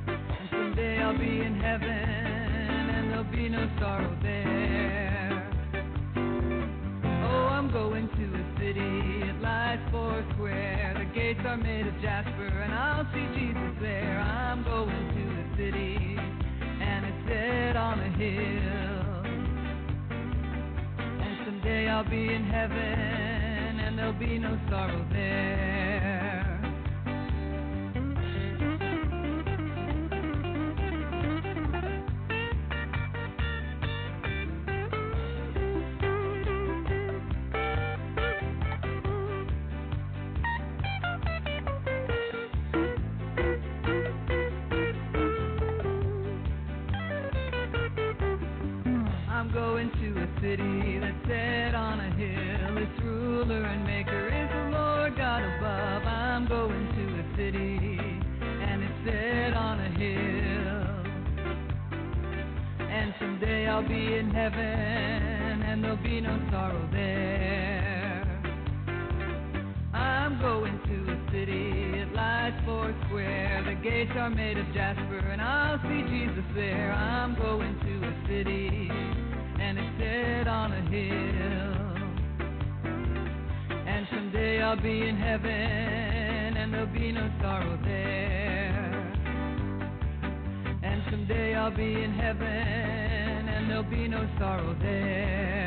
And someday I'll be in heaven and there'll be no sorrow there. Oh, I'm going to a city, it lies four square. The gates are made of jasper and I'll see Jesus there. I'm going and on a hill. And someday I'll be in heaven and there'll be no sorrow there. Be in heaven, and there'll be no sorrow there. And someday I'll be in heaven, and there'll be no sorrow there.